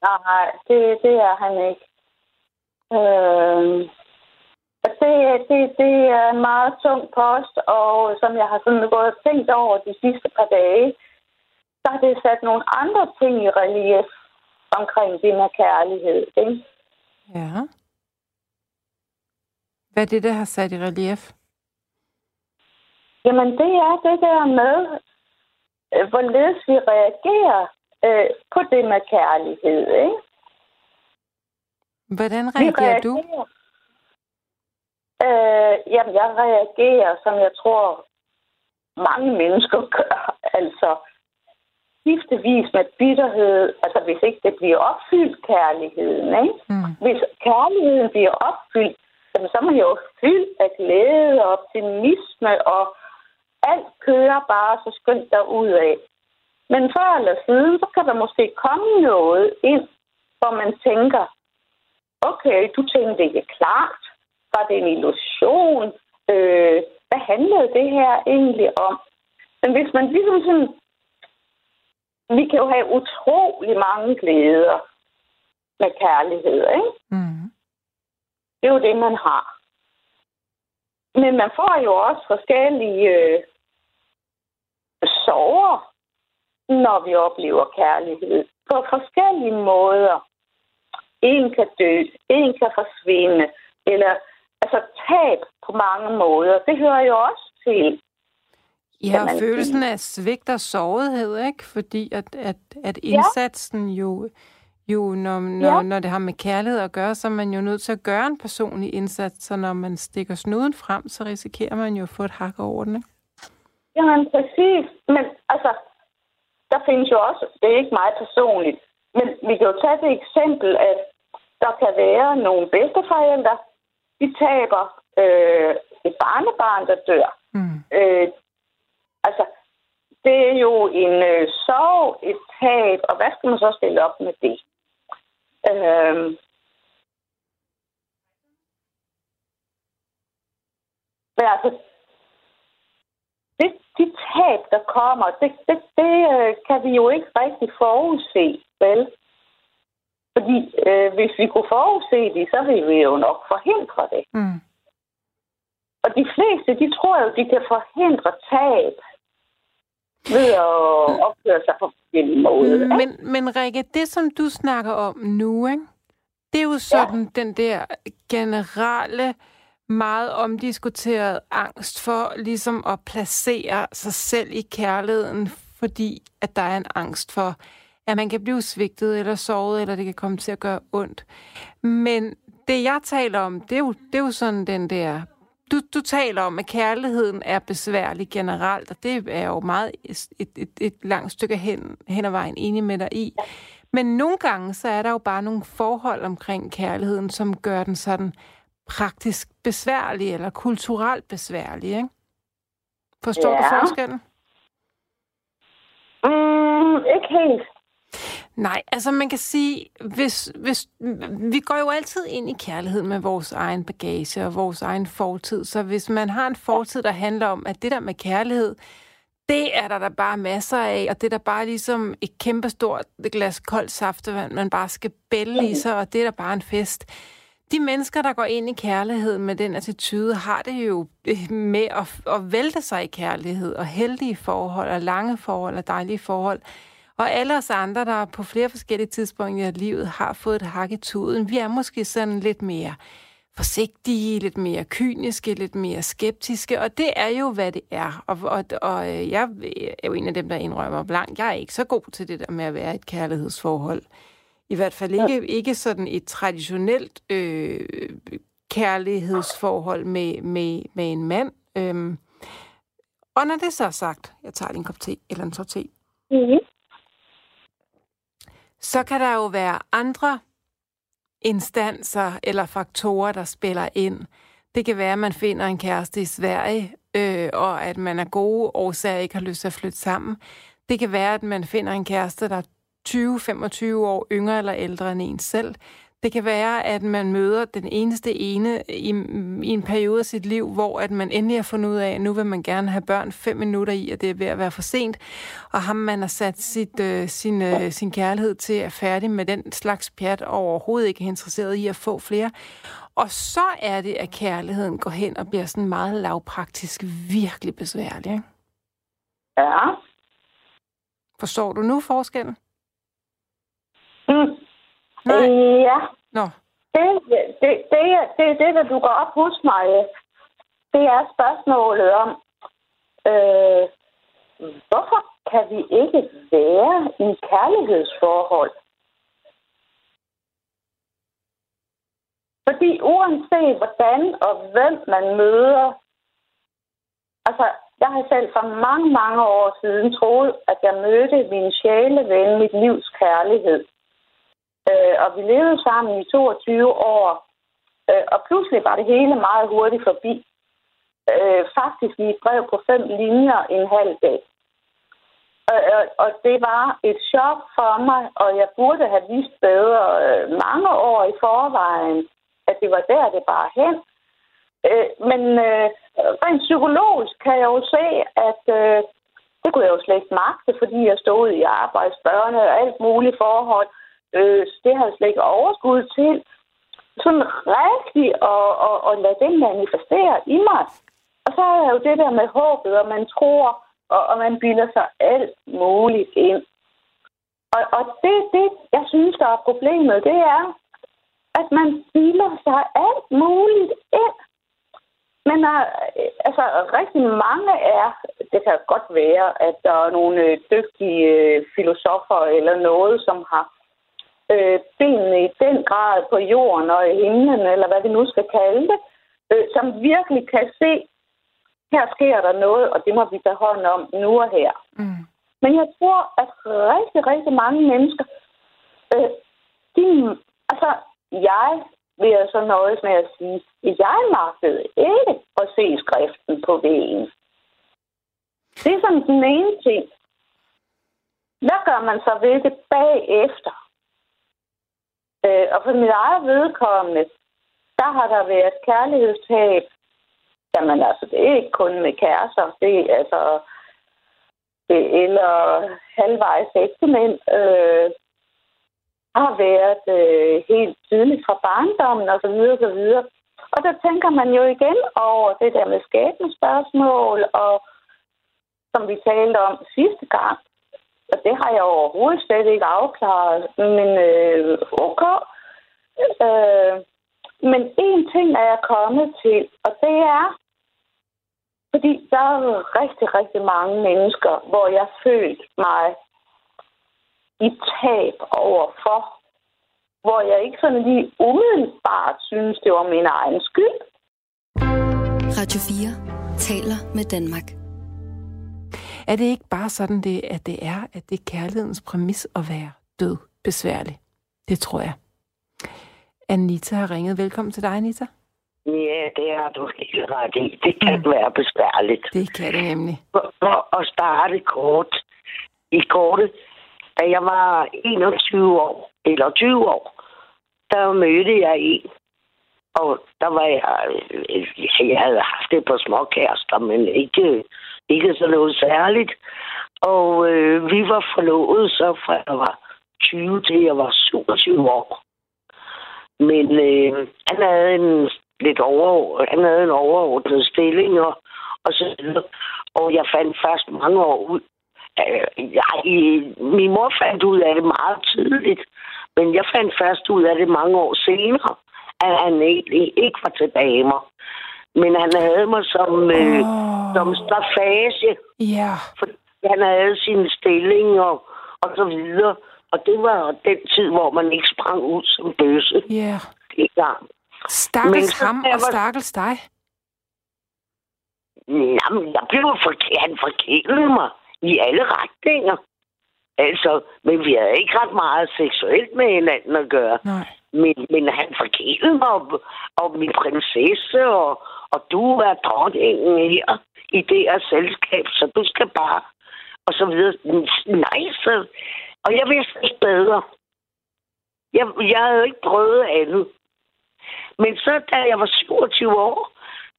Nej, det, det er han ikke. Øh, det, det, det er en meget tung post, og som jeg har sådan gået og tænkt over de sidste par dage, så har det sat nogle andre ting i relief omkring det med kærlighed. Ikke? Ja. Hvad er det, der har sat i relief? Jamen, det er det der med, øh, hvorledes vi reagerer øh, på det med kærlighed. Ikke? Hvordan reagerer, reagerer du? Øh, jamen, jeg reagerer, som jeg tror, mange mennesker gør. Altså, skiftevis med bitterhed, altså hvis ikke det bliver opfyldt, kærligheden. Ikke? Mm. Hvis kærligheden bliver opfyldt, så er man jo fyldt af glæde og optimisme, og alt kører bare så skønt af. Men før eller siden, så kan der måske komme noget ind, hvor man tænker, okay, du tænkte ikke klart, var det en illusion? Øh, hvad handlede det her egentlig om? Men hvis man ligesom sådan vi kan jo have utrolig mange glæder med kærlighed, ikke? Mm. Det er jo det, man har. Men man får jo også forskellige øh, sorger, når vi oplever kærlighed. På forskellige måder. En kan dø, en kan forsvinde, eller altså tab på mange måder. Det hører jo også til. Ja, og følelsen af svigt og sårighed, ikke? Fordi at, at, at indsatsen ja. jo, jo når, når, ja. når det har med kærlighed at gøre, så er man jo nødt til at gøre en personlig indsats, så når man stikker snuden frem, så risikerer man jo at få et hak over den, ikke? Jamen, præcis. Men altså, der findes jo også, det er ikke meget personligt, men vi kan jo tage det eksempel, at der kan være nogle bedsteforældre, de taber øh, et barnebarn, der dør. Mm. Øh, Altså, det er jo en øh, sorg, et tab, og hvad skal man så stille op med det? Øhm, men altså, det, de tab, der kommer, det, det, det øh, kan vi jo ikke rigtig forudse, vel? Fordi øh, hvis vi kunne forudse det, så ville vi jo nok forhindre det. Mm. Og de fleste, de tror jo, de kan forhindre tab ved at opføre sig på forskellige måder. Men, men Rikke, det som du snakker om nu, ikke? det er jo sådan ja. den der generelle, meget omdiskuteret angst for ligesom at placere sig selv i kærligheden, fordi at der er en angst for, at man kan blive svigtet eller såret, eller det kan komme til at gøre ondt. Men det, jeg taler om, det er jo, det er jo sådan den der du, du taler om, at kærligheden er besværlig generelt, og det er jo meget et, et, et langt stykke hen, hen ad vejen enig med dig i. Men nogle gange, så er der jo bare nogle forhold omkring kærligheden, som gør den sådan praktisk besværlig, eller kulturelt besværlig, ikke? Forstår ja. du forskellen? Mm, ikke helt. Nej, altså man kan sige, hvis, hvis, vi går jo altid ind i kærlighed med vores egen bagage og vores egen fortid. Så hvis man har en fortid, der handler om, at det der med kærlighed, det er der der bare masser af, og det er der bare ligesom et kæmpestort glas koldt saftevand, man bare skal bælge i sig, og det er der bare en fest. De mennesker, der går ind i kærlighed med den attitude, har det jo øh, med at, at vælte sig i kærlighed, og heldige forhold, og lange forhold, og dejlige forhold. Og alle os andre, der på flere forskellige tidspunkter i livet har fået et hak i tuden, vi er måske sådan lidt mere forsigtige, lidt mere kyniske, lidt mere skeptiske, og det er jo, hvad det er. Og, og, og øh, jeg er jo en af dem, der indrømmer blank. Jeg er ikke så god til det der med at være et kærlighedsforhold. I hvert fald ikke, ikke sådan et traditionelt øh, kærlighedsforhold med, med, med en mand. Øhm, og når det så er sagt, jeg tager en kop te eller en tår te. Mm-hmm så kan der jo være andre instanser eller faktorer, der spiller ind, Det kan være, at man finder en kæreste i Sverige, øh, og at man af gode årsager ikke har lyst til at flytte sammen. Det kan være, at man finder en kæreste, der er 20-25 år yngre eller ældre end en selv. Det kan være, at man møder den eneste ene i, i en periode af sit liv, hvor at man endelig har fundet ud af, at nu vil man gerne have børn fem minutter i, og det er ved at være for sent. Og ham, man har sat sit, øh, sin, øh, sin kærlighed til, er færdig med den slags pjat, og overhovedet ikke er interesseret i at få flere. Og så er det, at kærligheden går hen og bliver sådan meget lavpraktisk, virkelig besværlig. Ikke? Ja. Forstår du nu forskellen? Mm. Nej. Ja. Nå, Det, det, det, det det, der dukker op hos mig. Det er spørgsmålet om, øh, hvorfor kan vi ikke være i kærlighedsforhold? Fordi uanset hvordan og hvem man møder, altså jeg har selv for mange, mange år siden troet, at jeg mødte min sjæleven, mit livs kærlighed. Øh, og vi levede sammen i 22 år. Øh, og pludselig var det hele meget hurtigt forbi. Øh, faktisk i et brev på fem linjer en halv dag. Og, og, og det var et chok for mig, og jeg burde have vist bedre øh, mange år i forvejen, at det var der, det bare hen. Øh, men øh, rent psykologisk kan jeg jo se, at øh, det kunne jeg jo slet ikke magte, fordi jeg stod i arbejdsbørne og alt muligt forhold. Øh, det har jeg slet ikke overskud til. Sådan rigtig og, og, og lade det manifestere i mig. Og så er jo det der med håbet, og man tror, og, og man bilder sig alt muligt ind. Og, og det, det, jeg synes, der er problemet, det er, at man bilder sig alt muligt ind. Men uh, altså, rigtig mange er, det kan godt være, at der er nogle øh, dygtige øh, filosofer eller noget, som har øh, benene i den grad på jorden og i himlen, eller hvad vi nu skal kalde det, øh, som virkelig kan se, her sker der noget, og det må vi tage hånd om nu og her. mm. Men jeg tror, at rigtig, rigtig mange mennesker, øh, de, altså, jeg vil jeg så nøjes med at sige, at jeg magtede ikke at se skriften på væggen. Det er sådan den ene ting. Hvad gør man så ved det bagefter? Øh, og for mit eget vedkommende, der har der været kærlighedstab. Jamen altså, det er ikke kun med kærester. Det er altså det, eller halvvejs ægtemænd. Øh, har været øh, helt tydeligt fra barndommen og så videre, og så videre. Og der tænker man jo igen over det der med skæbnespørgsmål, og som vi talte om sidste gang. Og det har jeg overhovedet slet ikke afklaret. Men øh, okay. Øh, men en ting er jeg kommet til, og det er, fordi der er rigtig, rigtig mange mennesker, hvor jeg følte mig i tab overfor, hvor jeg ikke sådan lige umiddelbart synes, det var min egen skyld. Radio 4 taler med Danmark. Er det ikke bare sådan, det, at det er, at det er kærlighedens præmis at være død besværlig? Det tror jeg. Anita har ringet. Velkommen til dig, Anita. Ja, det er du helt ret i. Det kan mm. være besværligt. Det kan det nemlig. For, for at starte kort. I kortet, da jeg var 21 år, eller 20 år, der mødte jeg en. Og der var jeg, jeg havde haft et par små kærester, men ikke, ikke så noget særligt. Og øh, vi var forlovet så fra jeg var 20 til jeg var 27 år. Men øh, han havde en lidt over, han havde en overordnet stilling og, og så videre. Og jeg fandt først mange år ud. Øh, jeg, min mor fandt ud af det meget tidligt, men jeg fandt først ud af det mange år senere, at han egentlig ikke var til damer. Men han havde mig som, øh, Åh. som strafage, Ja. for han havde sin stilling og, og så videre. Og det var den tid, hvor man ikke sprang ud som bøsse Ja. gang. Men Stakkels ham jeg og var- stakkels dig. Jamen, jeg blev forkert. Han forkælede mig i alle retninger. Altså, men vi havde ikke ret meget seksuelt med hinanden at gøre. Nej. men, men han forkælede mig, og, og min prinsesse, og, og du er dronningen her i det her selskab, så du skal bare, og så videre. Nej, så, og jeg vidste ikke bedre. Jeg, jeg havde ikke prøvet andet. Men så, da jeg var 27 år,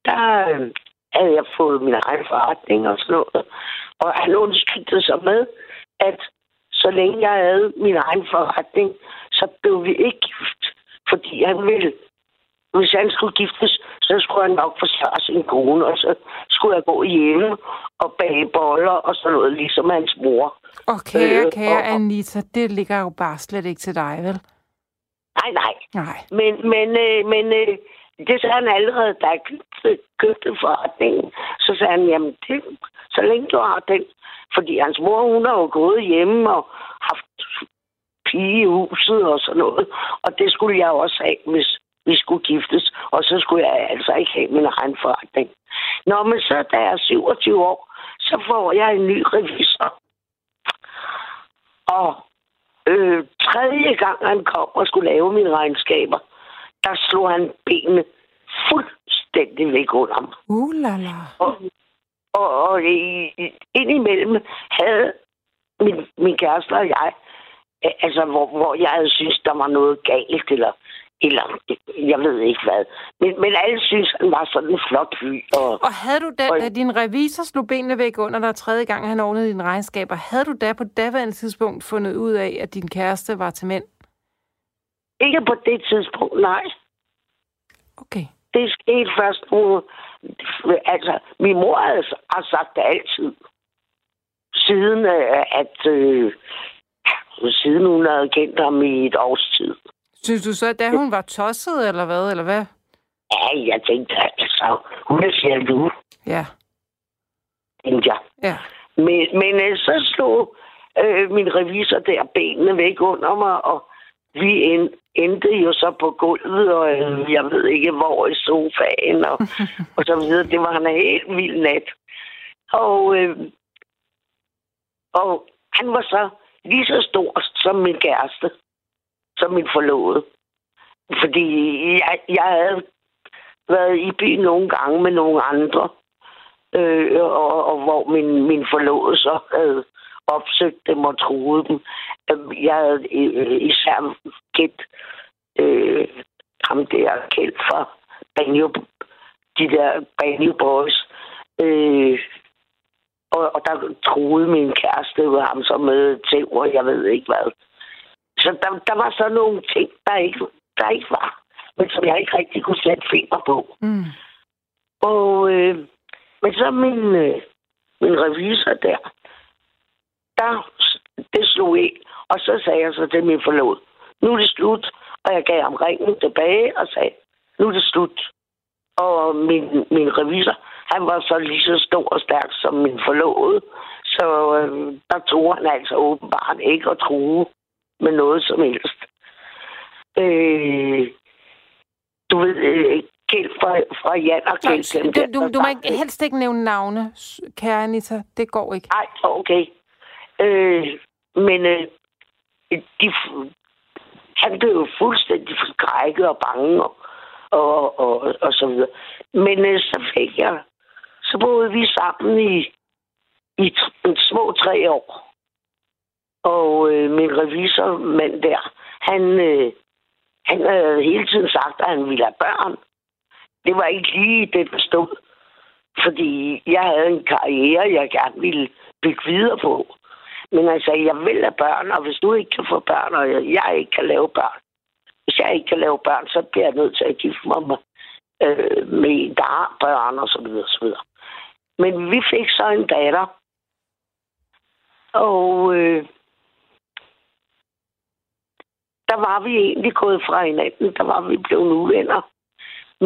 der øh, havde jeg fået min egen forretning og sådan noget. Og han undskyldte sig med, at så længe jeg havde min egen forretning, så blev vi ikke gift. Fordi han ville, hvis han skulle giftes, så skulle han nok forsvare sin kone, og så skulle jeg gå hjemme og bage boller og sådan noget, ligesom hans mor. Og kære, Øh, kære og- Anita, det ligger jo bare slet ikke til dig, vel? Nej, nej. Nej. Men, men, øh, men øh, det sagde han allerede, da jeg købte, købte forretningen. Så sagde han, jamen, det, så længe du har den. Fordi hans mor, hun har jo gået hjemme og haft pige i huset og sådan noget. Og det skulle jeg også have, hvis vi skulle giftes. Og så skulle jeg altså ikke have min egen forretning. Nå, men så da jeg er 27 år, så får jeg en ny revisor. Og øh, tredje gang han kom og skulle lave mine regnskaber, der slog han benene fuldstændig væk under mig. Uh, la, la. Og, og, og indimellem havde min, min kæreste og jeg, altså hvor, hvor jeg havde synes, der var noget galt, eller, eller jeg ved ikke hvad. Men, men alle synes, han var sådan en flot fyr. Og, Og havde du da, Og- da din revisor slog benene væk under dig tredje gang, han ordnede dine regnskaber, havde du da på daværende tidspunkt fundet ud af, at din kæreste var til mænd? ikke på det tidspunkt, nej. Okay. Det skete først nu. Altså, min mor har sagt det altid. Siden øh, at... Øh, siden hun havde kendt ham i et års tid. Synes du så, at da hun var tosset, eller hvad? Eller hvad? Ja, jeg tænkte, altså, hun er du, Ja, tænkte jeg. ja. Men, men øh, så slog øh, min revisor der benene væk under mig, og vi end, endte jo så på gulvet, og øh, jeg ved ikke hvor i sofaen, og, og så videre. Det var en helt vild nat. Og, øh, og han var så lige så stor som min kæreste, som min forlovede. Fordi jeg, jeg havde været i byen nogle gange med nogle andre, øh, og, og hvor min, min forlovede så havde opsøgt dem og truet dem. Øhm, jeg havde øh, især kendt øh, ham der kendt fra Banjo, de der Banjo Boys. Øh, og, og der troede min kæreste jo ham så med tæv, og jeg ved ikke hvad. Så der, der var så nogle ting, der ikke, der ikke var, men som jeg ikke rigtig kunne sætte finger på. Mm. Og, øh, men så min, øh, min revisor der, der, det slog ind, og så sagde jeg så til min forlod, nu er det slut, og jeg gav ham ringen tilbage og sagde, nu er det slut. Og min, min revisor, han var så lige så stor og stærk som min forlovede, så øh, der tog han altså åbenbart ikke at true med noget som helst. Øh, du ved, øh, Kjeld fra, fra Jan og Kjeld. der, du, du, du må ikke, helst ikke nævne navne, kære Anita. Det går ikke. Nej, okay. Øh, men øh, de, han blev jo fuldstændig forskrækket og bange og, og, og, og så videre. Men øh, så fik jeg, så boede vi sammen i, i t- små tre år. Og øh, min revisormand der, han, øh, han havde hele tiden sagt, at han ville have børn. Det var ikke lige det, der stod. Fordi jeg havde en karriere, jeg gerne ville bygge videre på. Men han sagde, jeg vil have børn, og hvis du ikke kan få børn, og jeg, jeg ikke kan lave børn, hvis jeg ikke kan lave børn, så bliver jeg nødt til at gifte mig med, øh, med en, der har børn, og så videre, så videre. Men vi fik så en datter, og øh, der var vi egentlig gået fra hinanden, der var vi blevet uvenner.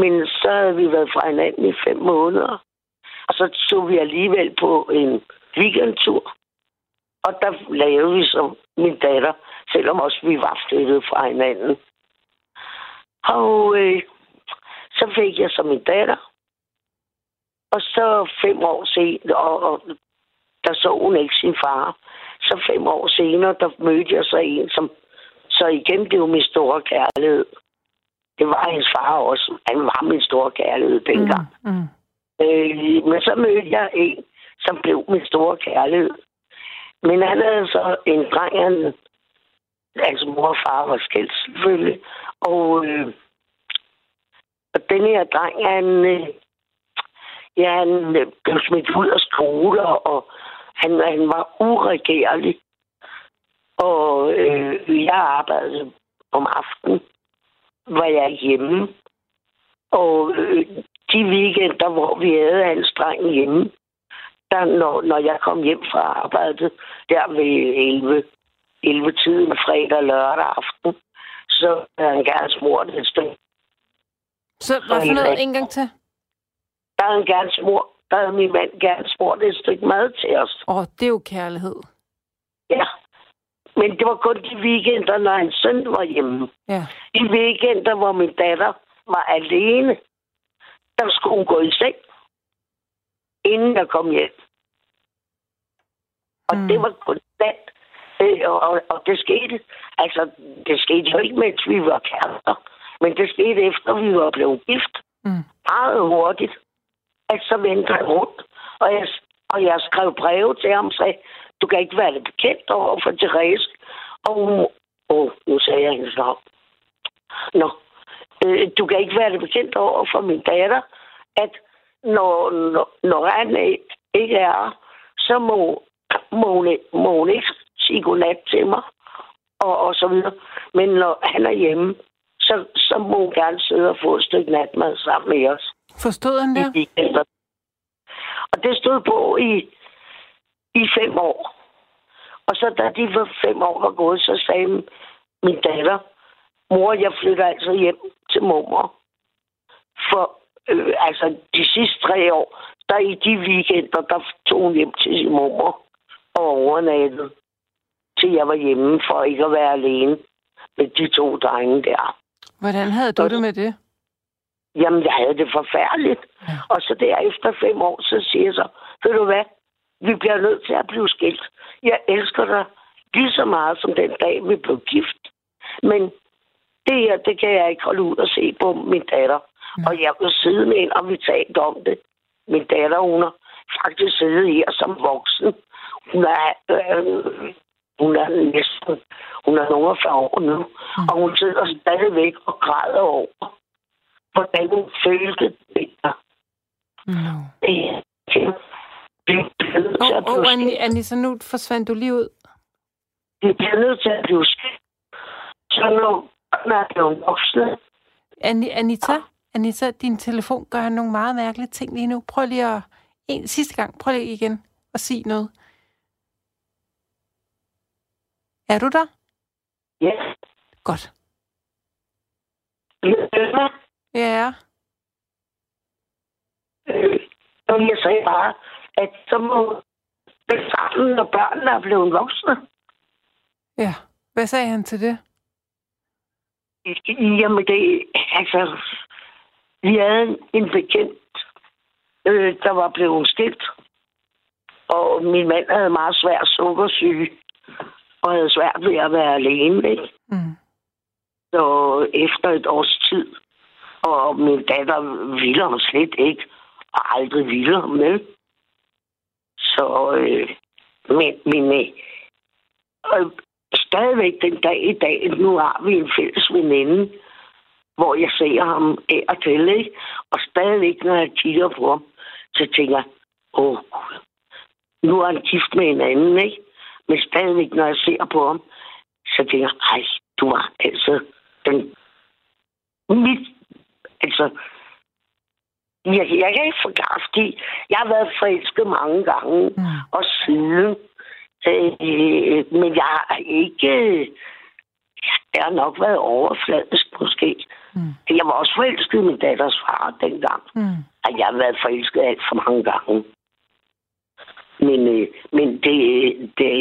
Men så havde vi været fra hinanden i fem måneder. Og så tog vi alligevel på en weekendtur. Og der lavede vi som min datter, selvom også vi var flyttet fra hinanden. Og øh, så fik jeg som min datter. Og så fem år senere, og, og der så hun ikke sin far. Så fem år senere, der mødte jeg så en, som, så igen, var min store kærlighed. Det var hendes far også. Han var min store kærlighed dengang. Mm. Mm. Øh, men så mødte jeg en, som blev min store kærlighed. Men han havde så en dreng, han, altså mor og far var skilt selvfølgelig. Og, øh, og den her dreng, han, øh, ja, han blev smidt ud af skole, og han, han var uregerlig. Og øh, jeg arbejdede om aftenen, var jeg hjemme. Og øh, de weekender, hvor vi havde hans dreng hjemme, der, når, når jeg kom hjem fra arbejdet, der ved 11, 11 tiden fredag og lørdag aften, så havde han gerne smurt et stykke. Så hvad for noget en gang til? Der havde han gerne smurt, der havde min mand gerne smurt et stykke mad til os. Åh, oh, det er jo kærlighed. Ja. Men det var kun de weekender, når hans søn var hjemme. Ja. De weekender, hvor min datter var alene, der skulle hun gå i seng, inden jeg kom hjem. Og Mm. det var konstant. Øh, og, og det skete, altså, det skete jo ikke, mens vi var kærester, men det skete efter, vi var blevet gift. Mm. Meget hurtigt. At så vendte han rundt, og jeg, og jeg skrev breve til ham og sagde, du kan ikke være det bekendt over for Therese. Og hun, åh, nu sagde jeg hendes navn. Nå, øh, du kan ikke være det bekendt over for min datter, at når, når, når han ikke- er her, så må, må, hun, må hun ikke sige godnat til mig, og, og så videre. Men når han er hjemme, så, så må hun gerne sidde og få et stykke natmad sammen med os Forstod han det? Og det stod på i, i fem år. Og så da de var fem år var gået, så sagde min- datter, mor, jeg flytter altså hjem til mormor. For øh, altså de sidste tre år, der i de weekender, der tog hun hjem til sin mormor og overnattede, til jeg var hjemme for ikke at være alene med de to drenge der. Hvordan havde du det med det? Jamen, jeg havde det forfærdeligt. Ja. Og så der efter fem år, så siger jeg så, ved du hvad, vi bliver nødt til at blive skilt. Jeg elsker dig lige så meget som den dag, vi blev gift. Men det her, det kan jeg ikke holde ud og se på min datter. Og jeg var siden ind, og vi talte om det. Min datter, hun har faktisk siddet her som voksen. Hun er, øh, hun er næsten, hun er nogle af 40 år nu. Mm. Og hun sidder stadigvæk og græder over, hvordan hun følte det. No. Det er det Åh, oh, oh, Anni, skilt. Anissa, nu forsvandt du lige ud. Det bliver nødt til at blive skilt. Så når børnene er blevet voksne, Anni, Anita, Anita, din telefon gør nogle meget mærkelige ting lige nu. Prøv lige at... En sidste gang. Prøv lige igen at sige noget. Er du der? ja, Godt. Ja. øh, jeg sagde bare, at så må det sammen, når børnene er blevet voksne. Ja. Hvad sagde han til det? Jamen det, altså, vi havde en, en bekendt, øh, der var blevet skilt. Og min mand havde meget svær sukkersyge, og havde svært ved at være alene, ikke? Mm. Så efter et års tid, og min datter ville ham slet ikke, og aldrig ville ham med. Så, øh, men, men øh, og stadigvæk den dag i dag, nu har vi en fælles veninde, hvor jeg ser ham af og til, ikke? Og stadigvæk, når jeg kigger på ham, så tænker jeg, åh, Gud, nu er han gift med en anden, ikke? Men stadigvæk, når jeg ser på ham, så tænker jeg, ej, du var altså den... Mit, altså, jeg, jeg kan ikke forklare, fordi jeg har været forelsket mange gange, Mm. og siden. Øh, men jeg har ikke... Jeg har nok været overfladisk, måske. Mm. Jeg var også forelsket i min datters far dengang. Mm. Og jeg har været forelsket alt for mange gange. Men, øh, men det, det,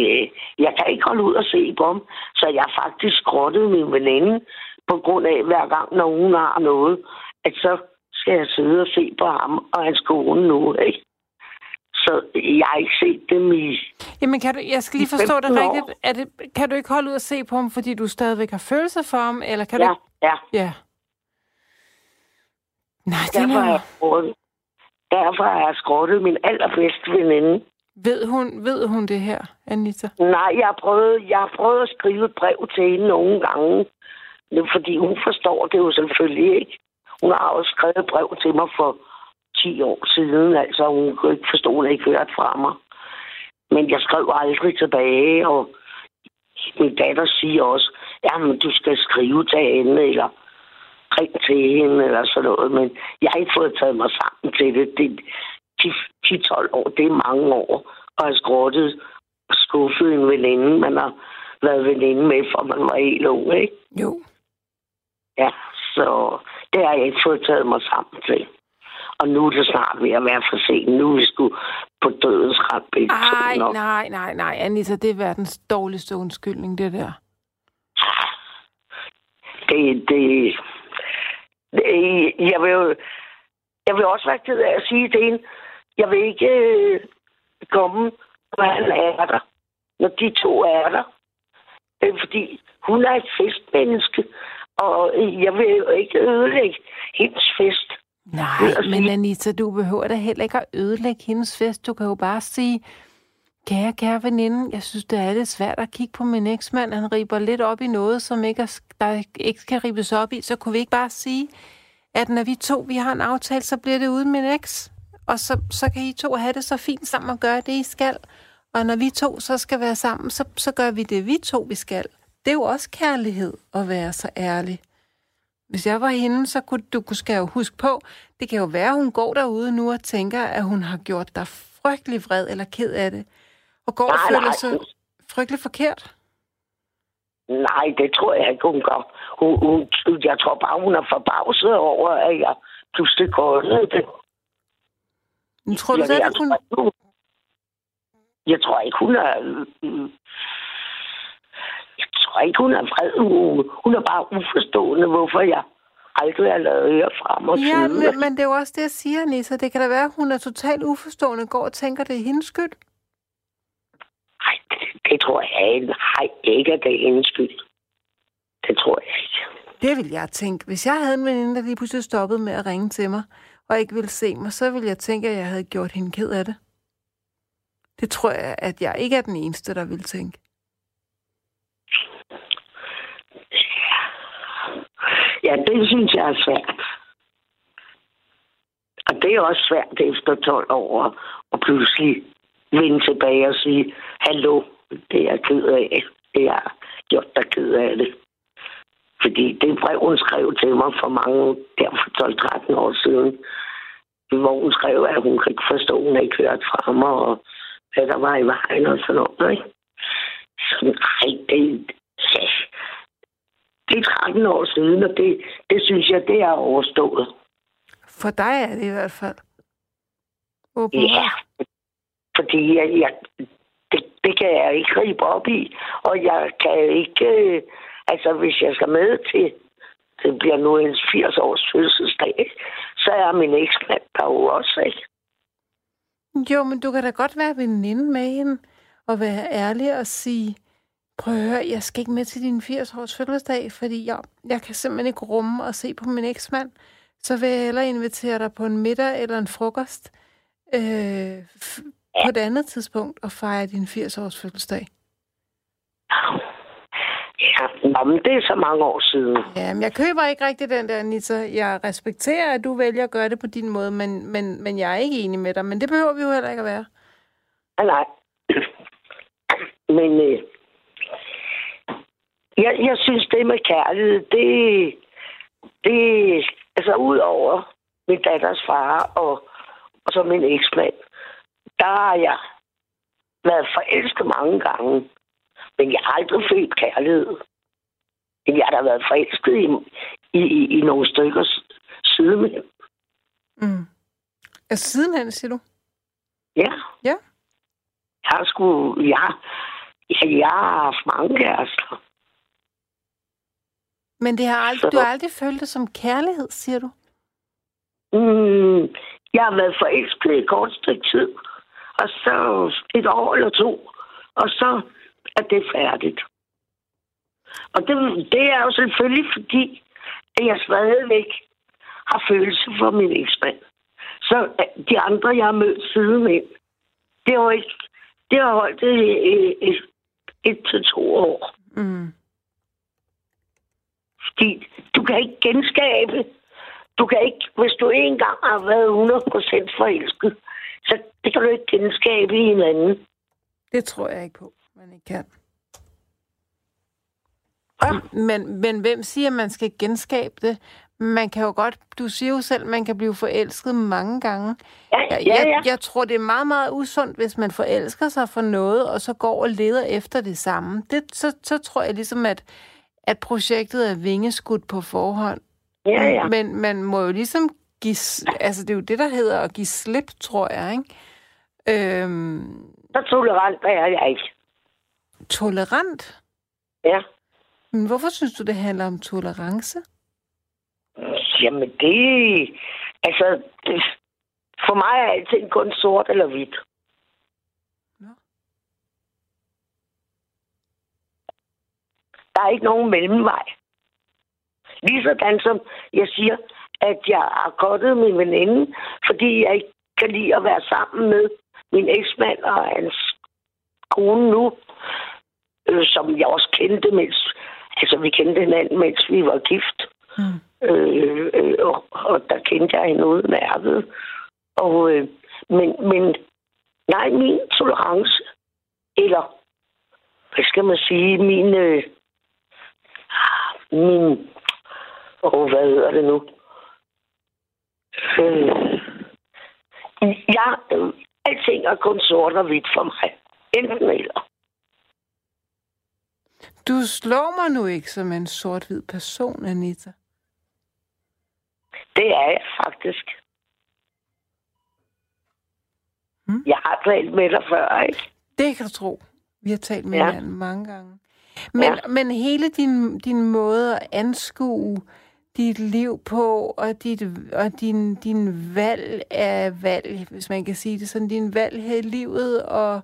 jeg kan ikke holde ud og se på ham. Så jeg har faktisk skrottet min veninde på grund af, hver gang, når hun har noget, at så skal jeg sidde og se på ham og hans kone nu, ikke? Så jeg har ikke set dem i... Jamen, kan du, jeg skal lige forstå det 15 år. rigtigt. Er det, kan du ikke holde ud at se på ham, fordi du stadigvæk har følelser for ham? Eller kan Ja, du ja. Ja. Nej, den Derfor er... jeg skrottet. Derfor har jeg skrottet min allerbedste veninde. Ved hun, ved hun det her, Anita? Nej, jeg har, prøvet, jeg har prøvet at skrive et brev til hende nogle gange. Det fordi hun forstår det jo selvfølgelig ikke. Hun har også skrevet et brev til mig for 10 år siden. Altså, hun kunne ikke forstå, at hun ikke hørt fra mig. Men jeg skrev aldrig tilbage, og min datter siger også, jamen, du skal skrive til hende, eller ring til hende, eller sådan noget. Men jeg har ikke fået taget mig sammen til det. Det er 10-12 år, det er mange år, og har skrottet skuffet en veninde, man har været veninde med, for man var helt ung, ikke? Jo. Ja, så det har jeg ikke fået taget mig sammen til. Og nu er det snart ved at være for sent. Nu er vi sgu på dødens rand begge to Ej, nej, nej, nej, Anita, det er verdens dårligste undskyldning, det der. Det, det, det, jeg vil jo, jeg vil også være ked af at sige det hende. Jeg vil ikke øh, komme, når han er der. Når de to er der. Det er fordi, hun er et festmenneske. Og jeg vil jo ikke ødelægge hendes fest. Nej, men Anita, du behøver da heller ikke at ødelægge hendes fest. Du kan jo bare sige, kære, kære veninde, jeg synes, det er lidt svært at kigge på min eksmand. Han riber lidt op i noget, som ikke er, der ikke skal ribes op i. Så kunne vi ikke bare sige, at når vi to vi har en aftale, så bliver det uden min eks. Og så, så kan I to have det så fint sammen og gøre det, I skal. Og når vi to så skal være sammen, så, så gør vi det, vi to vi skal. Det er jo også kærlighed at være så ærlig. Hvis jeg var hende, så kunne du skal jo huske på, det kan jo være, at hun går derude nu og tænker, at hun har gjort dig frygtelig vred eller ked af det. Og går og Nej, føler nej. sig frygtelig forkert. Nej, det tror jeg ikke, hun gør. Hun, hun, jeg tror bare, hun er forbavset over, at jeg pludselig går det. Men tror du slet jeg, ikke, hun... jeg tror ikke, hun er... tror ikke, hun er vred. Hun, hun er bare uforstående, hvorfor jeg aldrig har lavet høre fra mig Ja, siden. men, men det er jo også det, jeg siger, Nissa. Det kan da være, at hun er totalt uforstående, går og tænker, det er hendes skyld. Nej, det, det tror jeg ikke. Nej, ikke, at det er hendes skyld. Det tror jeg ikke. Det vil jeg tænke. Hvis jeg havde en veninde, der lige pludselig stoppede med at ringe til mig, og ikke ville se mig, så ville jeg tænke, at jeg havde gjort hende ked af det. Det tror jeg, at jeg ikke er den eneste, der vil tænke. Ja, det synes jeg er svært. Og det er også svært efter 12 år at pludselig vende tilbage og sige, hallo, det er jeg ked af. Det er gjort dig ked af det. Fordi det brev, hun skrev til mig for mange, der for 12-13 år siden, hvor hun skrev, at hun kan ikke forstå, at hun ikke hørt fra mig, og hvad der var i vejen og sådan noget. Ikke? Så nej, det, det er 13 år siden, og det, det synes jeg, det er overstået. For dig er det i hvert fald. Ja, Åbenbart. fordi jeg, jeg, det, det kan jeg ikke gribe op i, og jeg kan ikke... øh, Altså, hvis jeg skal med til, det bliver nu en 80-års fødselsdag, så er min eksmand der jo også, ikke? Jo, men du kan da godt være veninde med hende, og være ærlig og sige, prøv at høre, jeg skal ikke med til din 80-års fødselsdag, fordi jeg, jeg kan simpelthen ikke rumme og se på min eksmand. Så vil jeg hellere invitere dig på en middag eller en frokost øh, på et andet tidspunkt og fejre din 80-års fødselsdag. Ja, nå, men det er så mange år siden. Ja, men jeg køber ikke rigtig den der, Anita. Jeg respekterer, at du vælger at gøre det på din måde, men, men, men jeg er ikke enig med dig. Men det behøver vi jo heller ikke at være. Ah, nej. Men øh, jeg, jeg synes, det med kærlighed, det, det altså ud over min datters far og, og så min eksmand, der har jeg været forelsket mange gange. Men jeg har aldrig følt kærlighed. Men jeg har da været forelsket i, i, i, i nogle stykker s- siden. Mm. Altså sidenhen, siger du? Ja. Ja. Jeg har sgu... Jeg, ja, jeg har haft mange kærester. Men det har aldrig, Så- du har aldrig følt det som kærlighed, siger du? Mm, jeg har været forelsket i kort stykke tid. og så et år eller to, og så er det færdigt. Og det, det er jo selvfølgelig fordi, at jeg stadigvæk har følelse for min eksmand. Så øh, de andre, jeg har mødt siden ind, det har ikke, det har holdt et, et, et, et til to år. Mm. Fordi du kan ikke genskabe. Du kan ikke, hvis du engang har været 100% forelsket, så det kan du ikke genskabe i hinanden. Det tror jeg ikke på, man ikke kan. Hva? Men, men hvem siger, at man skal genskabe det? Man kan jo godt, du siger jo selv, at man kan blive forelsket mange gange. Ja, Jeg, ja, ja. jeg, jeg tror, det er meget, meget usundt, hvis man forelsker sig for noget, og så går og leder efter det samme. Det, så, så tror jeg ligesom, at, at projektet er vingeskudt på forhånd. Ja, ja. Men man må jo ligesom give... Altså, det er jo det, der hedder at give slip, tror jeg, ikke? Øhm, Så tolerant er jeg ikke. tolerant? Ja. Men hvorfor synes du, det handler om tolerance? Jamen det... Altså, det, for mig er alting kun sort eller hvidt. Nå. Der er ikke nogen mellemvej. Ligesådan som jeg siger, at jeg har kottet min veninde, fordi jeg ikke kan lide at være sammen med min eksmand og hans kone nu, øh, som jeg også kendte, mens, altså vi kendte hinanden, mens vi var gift. Mm. Øh, øh, og, og der kendte jeg hende udmærket. Og, øh, men, men nej, min tolerance, eller hvad skal man sige, min, øh, min, åh, hvad hedder det nu? Øh, ja, øh, alting er kun sort og hvidt for mig. Enten eller. Du slår mig nu ikke som en sort-hvid person, Anita. Det er jeg faktisk. Hmm? Jeg har talt med dig før, ikke? Det kan du tro. Vi har talt med ja. hinanden mange gange. Men, Ja. men hele din, din måde at anskue dit liv på, og, dit, og din, din valg af valg, hvis man kan sige det sådan, din valg her i livet, og,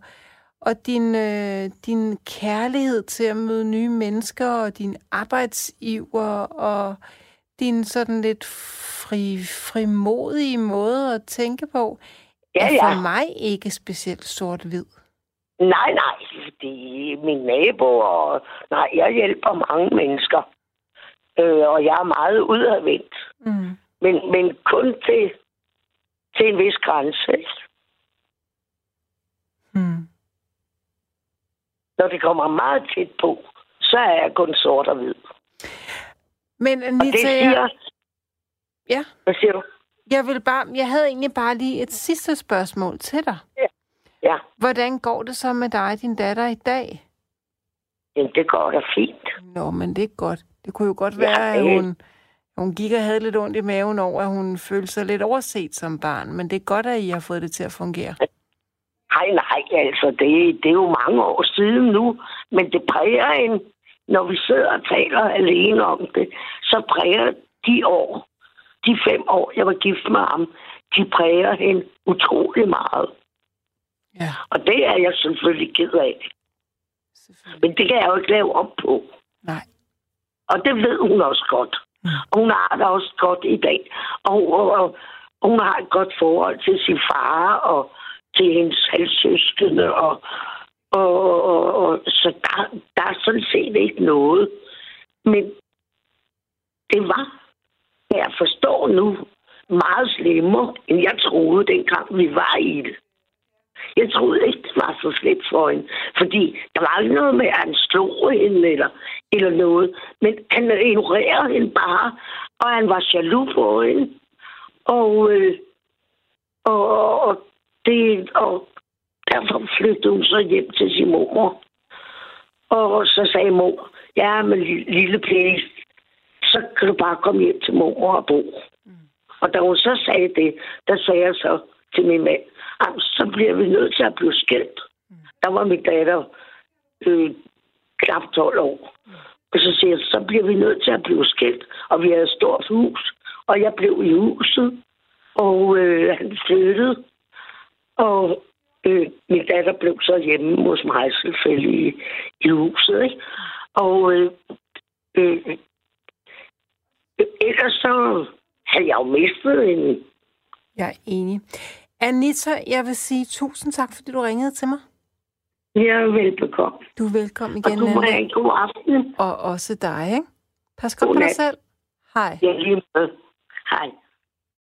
og din, øh, din kærlighed til at møde nye mennesker, og din arbejdsiver, og din sådan lidt fri, frimodige måde at tænke på, Ja, er for mig ikke specielt sort-hvid. Nej, nej, fordi min nabo og... Nej, jeg hjælper mange mennesker. Øh, og jeg er meget udadvendt. Mm. Men, men kun til, til en vis grænse. Mm. Når det kommer meget tæt på, så er jeg kun sort og hvid. Men Og Anita, det siger... Ja. Hvad siger du? jeg, vil bare, jeg havde egentlig bare lige et sidste spørgsmål til dig. Ja, Hvordan går det så med dig og din datter i dag? jamen, det går da fint. Nå, men det er godt. Det kunne jo godt Ja, være, at hun, hun gik og havde lidt ondt i maven over, at hun følte sig lidt overset som barn. Men det er godt, at I har fået det til at fungere. Nej, nej, altså, det, det er jo mange år siden nu, men det præger en, når vi sidder og taler alene om det, så præger de år, de fem år, jeg var gift med ham, de præger hende utrolig meget. Ja, Og det er jeg selvfølgelig ked af. selvfølgelig. Men det kan jeg jo ikke lave om på. Nej. Og det ved hun også godt. Og hun har det også godt i dag. Og, og, og hun har et godt forhold til sin far og til hendes halvsøskende. Og, og, og, og, så der, der er sådan set ikke noget. Men det var, jeg forstår nu, meget slemmere, end jeg troede, dengang vi var i det. Jeg troede ikke, det var så slemt for hende. Fordi der var ikke noget med, at han slog hende eller, eller noget. Men han ignorerede hende bare, og han var jaloux på hende. Og, øh, og, og, det, og derfor flyttede hun så hjem til sin mor. Og så sagde mor, ja, men lille pige, så kan du bare komme hjem til mor og bo. Og da hun så sagde det, der sagde jeg så til min mand, "Jamen, så bliver vi nødt til at blive skilt. Der var min datter øh, knap 12 år. Og så siger jeg, så bliver vi nødt til at blive skilt. Og vi havde et stort hus, og jeg blev i huset, og øh, han flyttede. Og øh, min datter blev så hjemme hos mig selvfølgelig i, i huset, ikke? Og øh, øh, øh ellers så havde jeg jo mistet en... Jeg er enig. Anita, jeg vil sige tusind tak, fordi du ringede til mig. Jeg er velbekomme. Du er velkommen Og igen, du må have en god aften. Og også dig, ikke? Pas godt på dig selv. Hej. Jeg lige med. Hej.